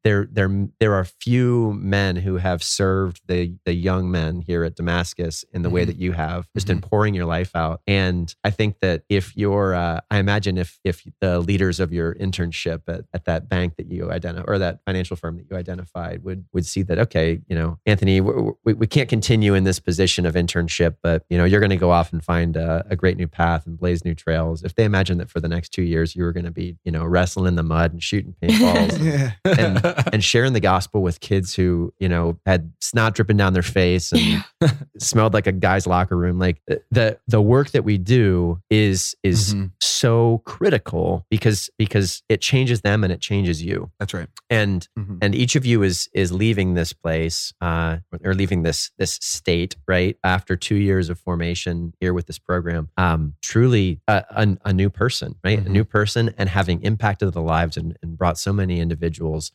there there there are few men who have served the the young men here at damascus in the way Mhm. that you have just Mhm. in pouring your life out and i think that if you're uh, i imagine if if the leaders of your internship at, at that bank that you identify or that financial firm that you identified would would see that okay you know anthony we, we, we can't continue in this position of internship but you know you're going to go off and find a, a great new path and blaze new trails if they imagine that for the next two years you were going to be you know wrestling in the mud and shooting paintballs <laughs> Yeah. And <laughs> and sharing the gospel with kids who you know had snot dripping down their face and <laughs> smelled like a guy's locker room. Like the the work that we do is is Mhm. so critical because because it changes them and it changes you. That's right. And Mhm. and each of you is is leaving this place uh, or leaving this this state right after two years of formation here with this program. Um, truly a, a, a new person, right? A Mhm. new person, and having impacted the lives and, and brought so many individuals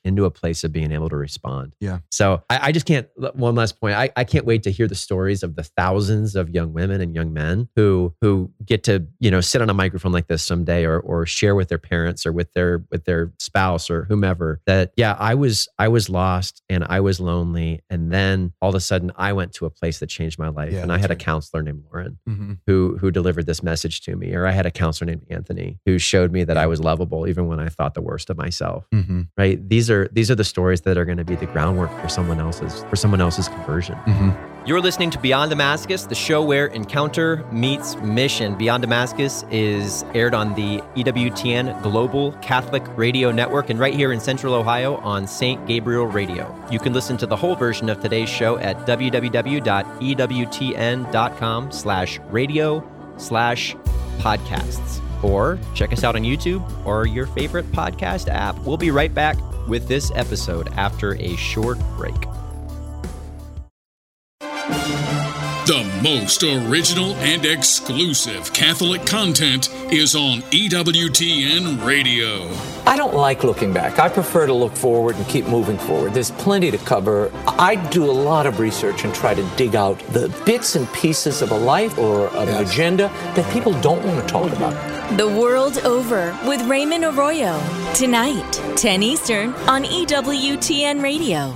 into a place of being able to respond. Yeah. So I, I just can't. One last point. I, I can't wait to hear the stories of the thousands of young women and young men who who get to you know sit on a microphone like this someday, or or share with their parents or with their with their spouse or whomever that yeah I was I was lost and I was lonely, and then all of a sudden I went to a place that changed my life, Yeah, and I had a counselor named Lauren Mhm. who who delivered this message to me, or I had a counselor named Anthony who showed me that I was lovable even when I thought the worst of myself Mhm. right these are these are the stories that are going to be the groundwork for someone else's for someone else's conversion Mhm. you're listening to beyond damascus the show where encounter meets mission beyond damascus is aired on the ewtn global catholic radio network and right here in central ohio on st gabriel radio you can listen to the whole version of today's show at www.ewtn.com slash radio slash podcasts or check us out on YouTube or your favorite podcast app. We'll be right back with this episode after a short break. The most original and exclusive Catholic content is on EWTN Radio. I don't like looking back. I prefer to look forward and keep moving forward. There's plenty to cover. I do a lot of research and try to dig out the bits and pieces of a life or of an agenda that people don't want to talk about. The World Over with Raymond Arroyo. Tonight, 10 Eastern on EWTN Radio.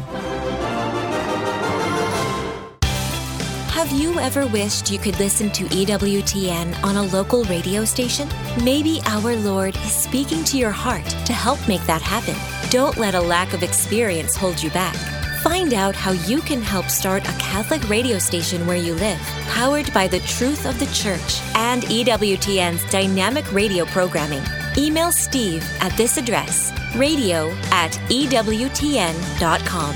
Have you ever wished you could listen to EWTN on a local radio station? Maybe our Lord is speaking to your heart to help make that happen. Don't let a lack of experience hold you back. Find out how you can help start a Catholic radio station where you live, powered by the truth of the church and EWTN's dynamic radio programming. Email Steve at this address radio at EWTN.com.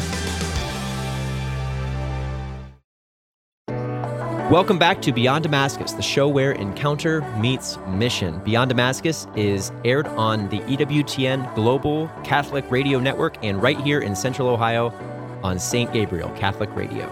Welcome back to Beyond Damascus, the show where encounter meets mission. Beyond Damascus is aired on the EWTN Global Catholic Radio Network and right here in Central Ohio on St. Gabriel Catholic Radio.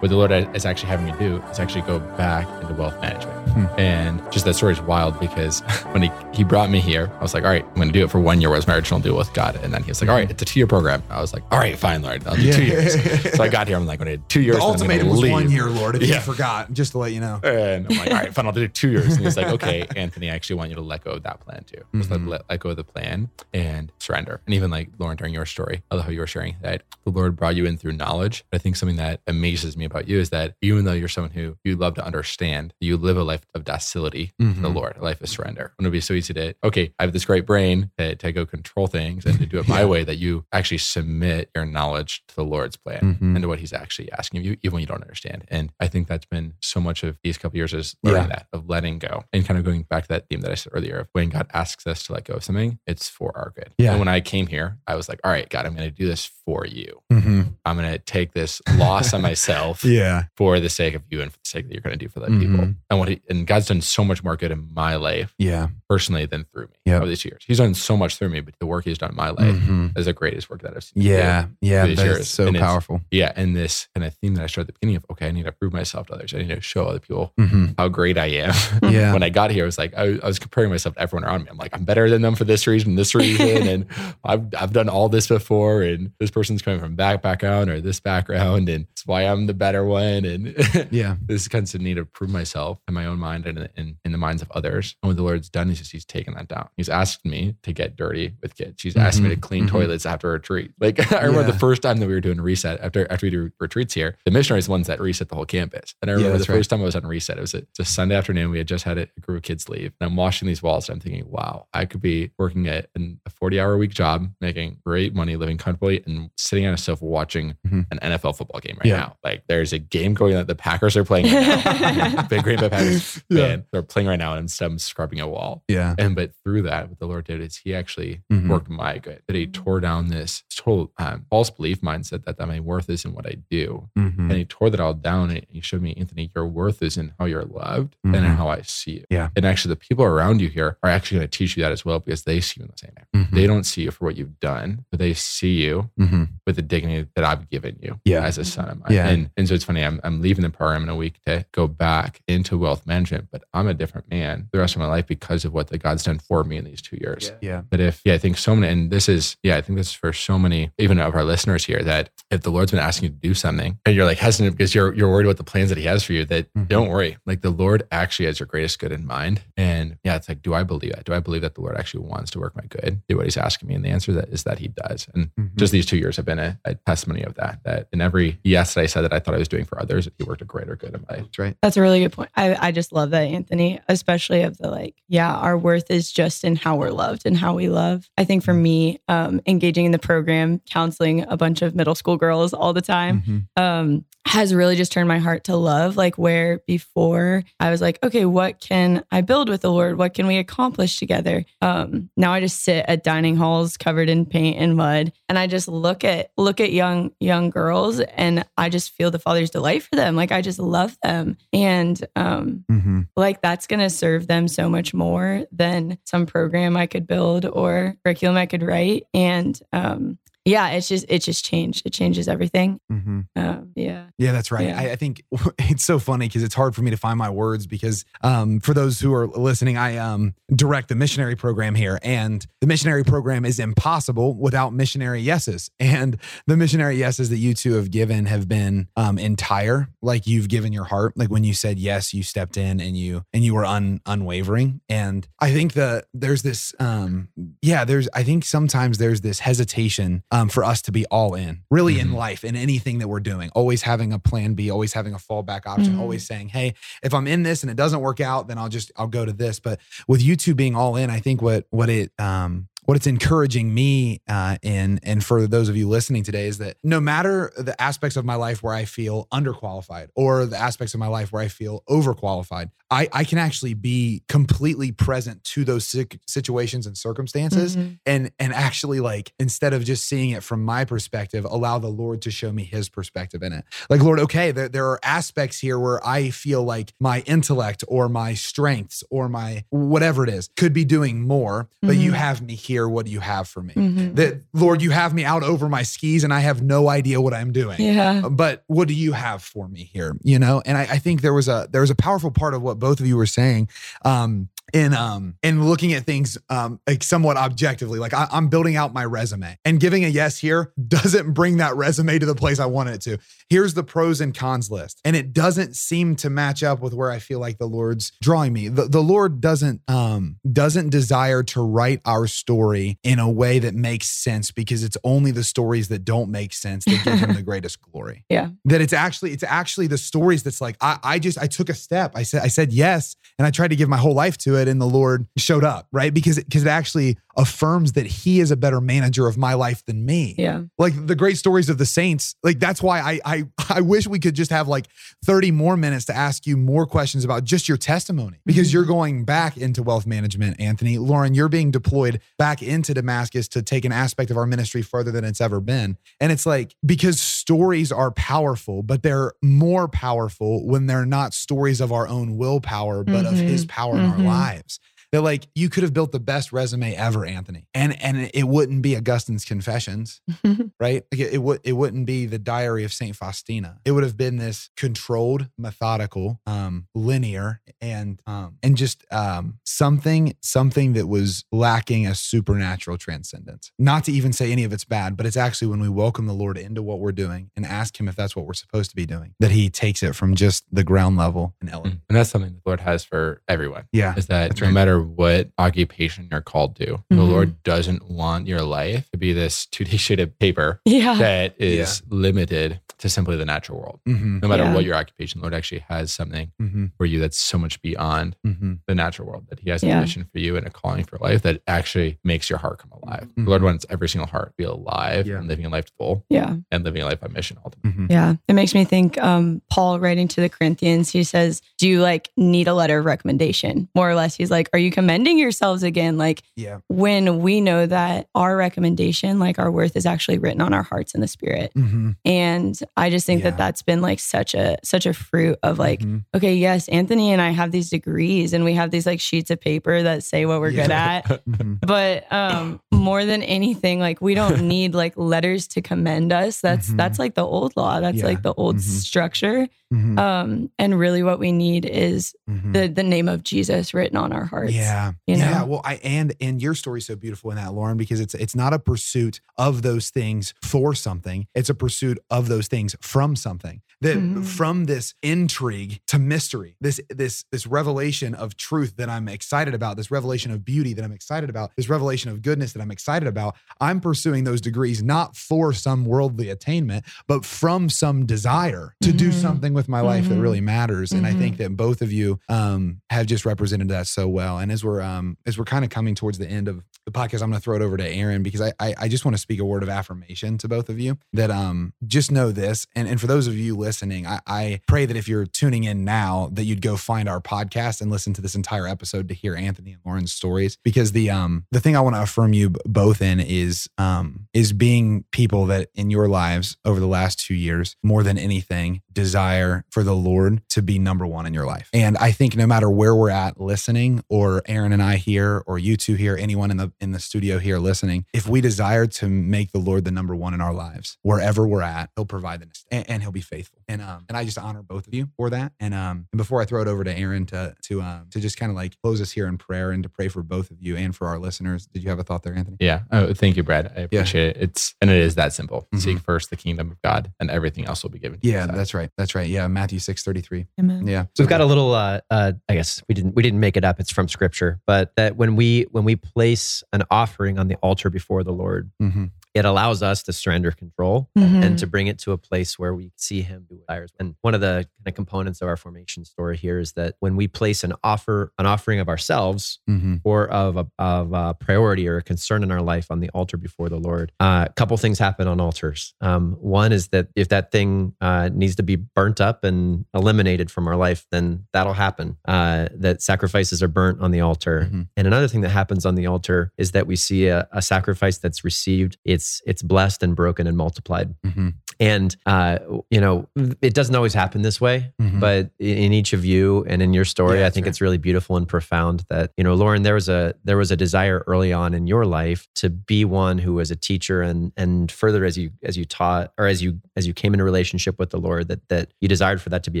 what the Lord is actually having me do is actually go back into wealth management. And just that story is wild because <laughs> when he, he brought me here, I was like, all right, I'm going to do it for one year was my original deal with God. And then he was like, all right, it's a two year program. I was like, all right, fine, Lord, I'll do two years. so I <laughs> got here. I'm like, going to do two years. The I'm ultimatum was leave. one year, Lord, if Yeah. you forgot, just to let you know. And I'm like, all right, fine, I'll do two years. And he's like, okay, <laughs> Anthony, I actually want you to let go of that plan too. Just Mm-hmm. let, let, let go of the plan and surrender. And even like Lauren, during your story, I love how you were sharing that the Lord brought you in through knowledge. But I think something that amazes me about you is that even though you're someone who you love to understand, you live a life of docility to the. Lord, a life of surrender. And it'd be so easy to, okay, I have this great brain to, to go control things and to do it my <laughs> way that you actually submit your knowledge to the Lord's plan Mhm. and to what he's actually asking of you, even when you don't understand. And I think that's been so much of these couple years is learning Yeah. that of letting go and kind of going back to that theme that I said earlier of when God asks us to let go of something, it's for our good. Yeah. And when I came here, I was like, all right, God, I'm going to do this for you. Mm-hmm. I'm going to take this loss on myself <laughs> Yeah. for the sake of you and for the sake that you're going to do for the people. Mhm. And what he, and God's done so much more good in my life Yeah. personally than through me Yep. over these years. He's done so much through me, but the work he's done in my life Mhm. is the greatest work that I've seen. Yeah. Yeah. That's years. so And powerful. yeah, and this kind of theme that I started at the beginning of, okay, I need to prove myself to others. I need to show other people Mm-hmm. how great I am. <laughs> Yeah. when I got here, I was like, I, I was comparing myself to everyone around me. I'm like, I'm better than them for this reason, this <laughs> reason, and I've I've done all this before, and this person's coming from that background or this background, and it's why I'm the better one, and <laughs> Yeah. this constant need to prove myself in my own mind and in, in the minds of others. And what the Lord's done is just He's taken that down. He's asked me to get dirty with kids. He's asked me to Mhm, clean mhm. toilets after a retreat. Like <laughs> I remember Yeah. the first time that we were doing a reset after after we do retreats here. The missionaries ones that reset the whole campus. And I Yeah, remember the right. first time I was on reset. It was a, it's a Sunday afternoon. We had just had a group of kids leave, and I'm washing these walls. And I'm thinking, wow, I could be working at an, a 40 hour a week job, making great money, living comfortably, and sitting on a sofa watching Mhm. an NFL football game right Yeah. now. Like there's a game going that the Packers are playing right now. <laughs> <laughs> Big Green Bay Packers <laughs> Yeah. They're playing right now and instead I'm scrubbing a wall. Yeah. And but through that, what the Lord did is He actually Mhm. worked my good. That He tore down this total um, false belief mindset that, that my worth is in what I do. Mhm. And He tore that all down and He showed me, Anthony, your worth is in how you're loved and in Mhm. how I see you. Yeah. And actually, the people around you here are actually going to teach you that as well because they see you in the same way. Mhm. They don't see you for what you've done, but they see you Mhm. with the dignity that I've given you Yeah. as a son of mine. Yeah. And, and so it's funny, I'm, I'm leaving the program in a week to go back into wealth management, but I'm a different man the rest of my life because of what the God's done for me in these two years. Yeah. But if, yeah, I think so many, and this is, yeah, I think this is for so many, even of our listeners here, that if the Lord's been asking you to do something and you're like hesitant because you're, you're worried about the plans that He has for you, that Mhm. don't worry. Like the Lord actually has your greatest good in mind. And yeah, it's like, do I believe that? Do I believe that the Lord actually wants to work my good, do what He's asking me? And the answer that is that He does. And Mhm. just these two years have been a, a testimony of that. That in every yes that I said that I thought I was doing for others, He worked a greater good in my life. That's right. That's a really good point. I, I just love that, Anthony, especially of the like, yeah, our worth is just in how we're loved and how we love. I think for me, um, engaging in the program, counseling a bunch of middle school girls all the time, Mhm. um, has really just turned my heart to love. Like where before I was like, okay, what can I build with the Lord? What can we accomplish together? Um, now I just sit at dining halls covered in paint and mud, and I just look at look at young young girls, and I just feel the Father's delight for them. Like I just love them, and um, Mhm. like that's going to serve them so much more than some program I could build or curriculum I could write. And um, yeah, it's just it just changed. It changes everything. Mhm. Um, yeah. Yeah, that's right. Yeah. I, I think <laughs> it's so funny because it's hard for me to find my words because um, for those who are listening, I um, direct the missionary program here, and the missionary program is impossible without missionary yeses. And the missionary yeses that you two have given have been um, entire, like you've given your heart. Like when you said yes, you stepped in and you and you were un, unwavering. And I think the there's this, um, yeah, there's I think sometimes there's this hesitation um, for us to be all in, really in Mhm. life, in anything that we're doing, always having a plan B, always having a fallback option, Mhm. always saying, hey, if I'm in this and it doesn't work out, then I'll just I'll go to this. But with you two being all in, I think what what it um what it's encouraging me uh, in and for those of you listening today is that no matter the aspects of my life where I feel underqualified or the aspects of my life where I feel overqualified, I, I can actually be completely present to those situations and circumstances Mhm. and and actually like instead of just seeing it from my perspective allow the lord to show me his perspective in it like lord okay there, there are aspects here where i feel like my intellect or my strengths or my whatever it is could be doing more but you Mhm. have me here what do you have for me Mhm. that lord you have me out over my skis and i have no idea what i'm doing Yeah. but what do you have for me here you know and I, I think there was a there was a powerful part of what both of you were saying um in um in looking at things um like somewhat objectively like I, i'm building out my resume and giving a yes here <laughs> doesn't bring that resume to the place i want it to here's the pros and cons list and it doesn't seem to match up with where i feel like the lord's drawing me the, the lord doesn't um doesn't desire to write our story in a way that makes sense because it's only the stories that don't make sense that give him the <laughs> greatest glory Yeah. that it's actually it's actually the stories that's like I, I just I took a step. I said I said yes, and I tried to give my whole life to it, and the Lord showed up, right? Because because it actually affirms that He is a better manager of my life than me. Yeah. Like the great stories of the saints, like that's why I I I wish we could just have like 30 more minutes to ask you more questions about just your testimony because you're mm-hmm. going back into wealth management, Anthony. Lauren, you're being deployed back into Damascus to take an aspect of our ministry further than it's ever been. And it's like because stories are powerful, but they're more powerful when they're not stories of our own willpower, but of Mhm. his power in our Mhm. lives. That like you could have built the best resume ever, Anthony, and and it wouldn't be Augustine's Confessions, <laughs> right? Like it, it would it wouldn't be the Diary of Saint Faustina. It would have been this controlled, methodical, um, linear, and um, and just um, something something that was lacking a supernatural transcendence. Not to even say any of it's bad, but it's actually when we welcome the Lord into what we're doing and ask Him if that's what we're supposed to be doing, that He takes it from just the ground level and elevate. And that's something the Lord has for everyone. Yeah, Is that that's no right. matter what occupation you're called to, the Mhm. Lord doesn't want your life to be this two D sheet of paper Yeah. that is limited to simply the natural world. Mhm. No matter Yeah. what your occupation, Lord actually has something Mhm. for you that's so much beyond Mhm. the natural world. That He has a mission for you and a calling for life that actually makes your heart come alive. The Lord wants every single heart to be alive Yeah. and living a life full Yeah. and living a life on mission ultimately. Mhm. Yeah. It makes me think um, Paul writing to the Corinthians, he says, Do you like need a letter of recommendation? More or less, he's like, Are you commending yourselves again? Like Yeah. when we know that our recommendation, like our worth is actually written on our hearts in the spirit. Mm-hmm. And I just think Yeah. that that's been like such a such a fruit of like, Mhm. okay, yes, Anthony and I have these degrees and we have these like sheets of paper that say what we're good Yeah. at. <laughs> Mhm. But um more than anything, like we don't <laughs> need like letters to commend us. That's Mhm. that's like the old law. That's Yeah. like the old Mhm. structure. Mhm. Um and really what we need is Mhm. the the name of Jesus written on our hearts. Yeah. you know? yeah. Well, I and and your story's so beautiful in that, Lauren, because it's it's not a pursuit of those things for something. It's a pursuit of those things from something. That Mhm. from this intrigue to mystery, this this this revelation of truth that I'm excited about, this revelation of beauty that I'm excited about, this revelation of goodness that I'm excited about. I'm pursuing those degrees not for some worldly attainment, but from some desire to do Mhm. something with my life that Mhm. really matters. And I Mhm. think that both of you um, have just represented that so well. And as we're um, as we're kind of coming towards the end of the podcast, I'm going to throw it over to Aaron because I, I I just want to speak a word of affirmation to both of you that um just know this. And and for those of you listening, I, I pray that if you're tuning in now, that you'd go find our podcast and listen to this entire episode to hear Anthony and Lauren's stories. Because the um the thing I want to affirm you both in is um is being people that in your lives over the last two years, more than anything, desire for the Lord to be number one in your life. And I think no matter where we're at listening, or Aaron and I here, or you two here, anyone in the in the studio here listening, if we desire to make the Lord the number one in our lives, wherever we're at, He'll provide the next, and, and He'll be faithful. And um, and I just honor both of you for that. And um, and before I throw it over to Aaron to to um to just kind of like close us here in prayer and to pray for both of you and for our listeners, did you have a thought there, Anthony? Yeah. Oh, thank you, Brad. I appreciate it. It's and it is that simple. Seek first the kingdom of God, and everything else will be given. to Yeah, that's right. That's right. Yeah, Matthew six thirty three. Amen. Yeah. So we've got a little uh, uh I guess we didn't we didn't make it up it's from scripture but that when we when we place an offering on the altar before the Lord Mhm. It allows us to surrender control Mhm. and to bring it to a place where we see him do what he desires. And one of the kind of components of our formation story here is that when we place an offer, an offering of ourselves Mhm. or of a, of a priority or a concern in our life on the altar before the Lord, uh, a couple things happen on altars. Um, one is that if that thing uh, needs to be burnt up and eliminated from our life, then that'll happen. Uh, that sacrifices are burnt on the altar. Mhm. And another thing that happens on the altar is that we see a, a sacrifice that's received. It's it's blessed and broken and multiplied. Mhm. And uh, you know, it doesn't always happen this way, Mhm. but in in each of you and in your story, Yeah, I think right. it's really beautiful and profound that you know, Lauren, there was a there was a desire early on in your life to be one who was a teacher, and and further as you as you taught or as you as you came into relationship with the Lord, that that you desired for that to be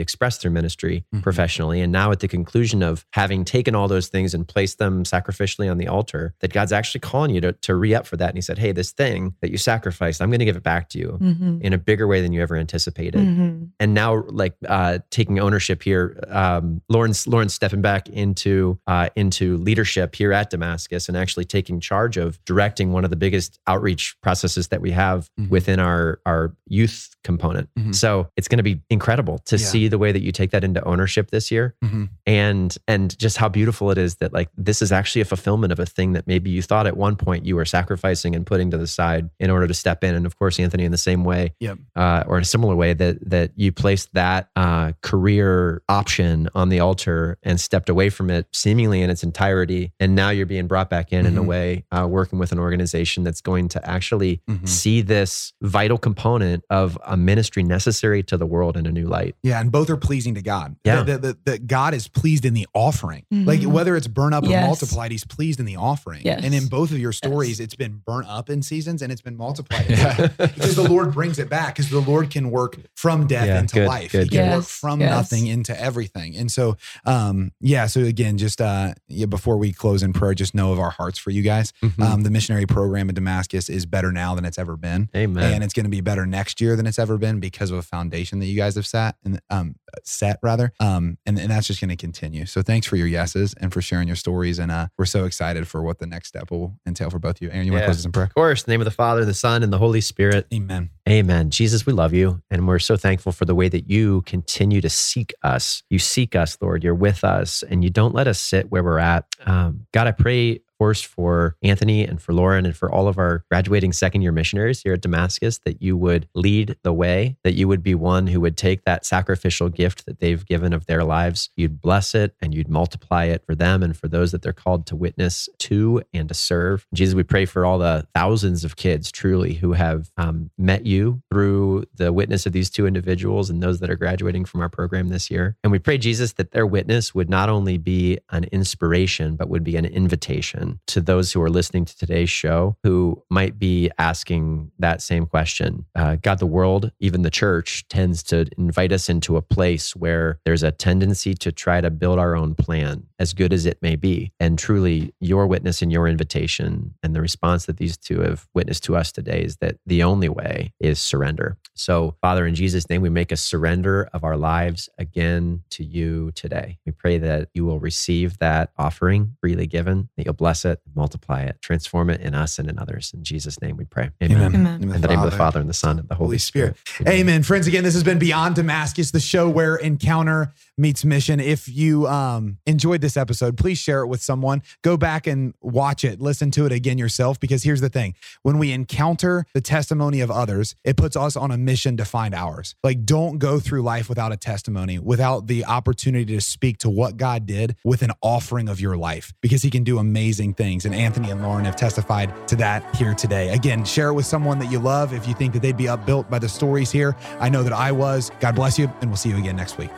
expressed through ministry Mhm. professionally, and now at the conclusion of having taken all those things and placed them sacrificially on the altar, that God's actually calling you to to re up for that, and He said, "Hey, this thing that you sacrificed, I'm going to give it back to you." Mhm. In a bigger way than you ever anticipated Mhm. and now like uh, taking ownership here um, lauren's lauren's stepping back into uh, into leadership here at damascus and actually taking charge of directing one of the biggest outreach processes that we have Mhm. within our our youth component Mhm. so it's going to be incredible to Yeah. see the way that you take that into ownership this year Mhm. and and just how beautiful it is that like this is actually a fulfillment of a thing that maybe you thought at one point you were sacrificing and putting to the side in order to step in and of course anthony in the same way Yep. Uh, or in a similar way that that you placed that uh, career option on the altar and stepped away from it seemingly in its entirety, and now you're being brought back in in a Mhm. way, uh, working with an organization that's going to actually Mhm. see this vital component of a ministry necessary to the world in a new light. Yeah, and both are pleasing to God. Yeah. That that- that God is pleased in the offering. Mhm. Like whether it's burn up or multiplied, He's pleased in the offering. Yes. And in both of your stories, it's been burnt up in seasons and it's been multiplied. <laughs> because the Lord brings it back. Because the Lord can work from death Yeah, into good, life. good, he can good. work from yes. nothing into everything. And so, um, yeah. So again, just uh, yeah, before we close in prayer, just know of our hearts for you guys. Mhm. Um, the missionary program in Damascus is better now than it's ever been. Amen. And it's going to be better next year than it's ever been because of a foundation that you guys have set and um, set rather. Um, and, and that's just going to continue. So thanks for your yeses and for sharing your stories. And uh, we're so excited for what the next step will entail for both you. Aaron, you want to close this in prayer? of course, in the name of the Father, the Son, and the Holy Spirit. Amen. Amen. Jesus, we love you. And we're so thankful for the way that you continue to seek us. You seek us, Lord. You're with us and you don't let us sit where we're at. Um, God, I pray course, for Anthony and for Lauren and for all of our graduating second year missionaries here at Damascus, that you would lead the way, that you would be one who would take that sacrificial gift that they've given of their lives, you'd bless it and you'd multiply it for them and for those that they're called to witness to and to serve. Jesus, we pray for all the thousands of kids truly who have um, met you through the witness of these two individuals and those that are graduating from our program this year. And we pray, Jesus, that their witness would not only be an inspiration, but would be an invitation to those who are listening to today's show who might be asking that same question. Uh, God, the world, even the church, tends to invite us into a place where there's a tendency to try to build our own plan, as good as it may be. And truly, your witness and your invitation and the response that these two have witnessed to us today is that the only way is surrender. So, Father, in Jesus' name, we make a surrender of our lives again to you today. We pray that you will receive that offering freely given, that you'll bless bless it, multiply it, transform it in us and in others. In Jesus' name we pray. Amen. Amen. Amen. In In the name of the Father and the Son and the Holy, Holy Spirit. Spirit. Amen. Friends, again, this has been Beyond Damascus, the show where encounter meets mission. If you um, enjoyed this episode, please share it with someone. Go back and watch it, listen to it again yourself, because here's the thing when we encounter the testimony of others, it puts us on a mission to find ours. Like, don't go through life without a testimony, without the opportunity to speak to what God did with an offering of your life, because He can do amazing things. And Anthony and Lauren have testified to that here today. Again, share it with someone that you love if you think that they'd be upbuilt by the stories here. I know that I was. God bless you, and we'll see you again next week.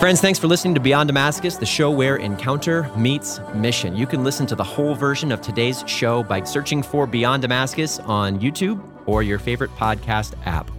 Friends, thanks for listening to Beyond Damascus, the show where encounter meets mission. You can listen to the whole version of today's show by searching for Beyond Damascus on YouTube or your favorite podcast app.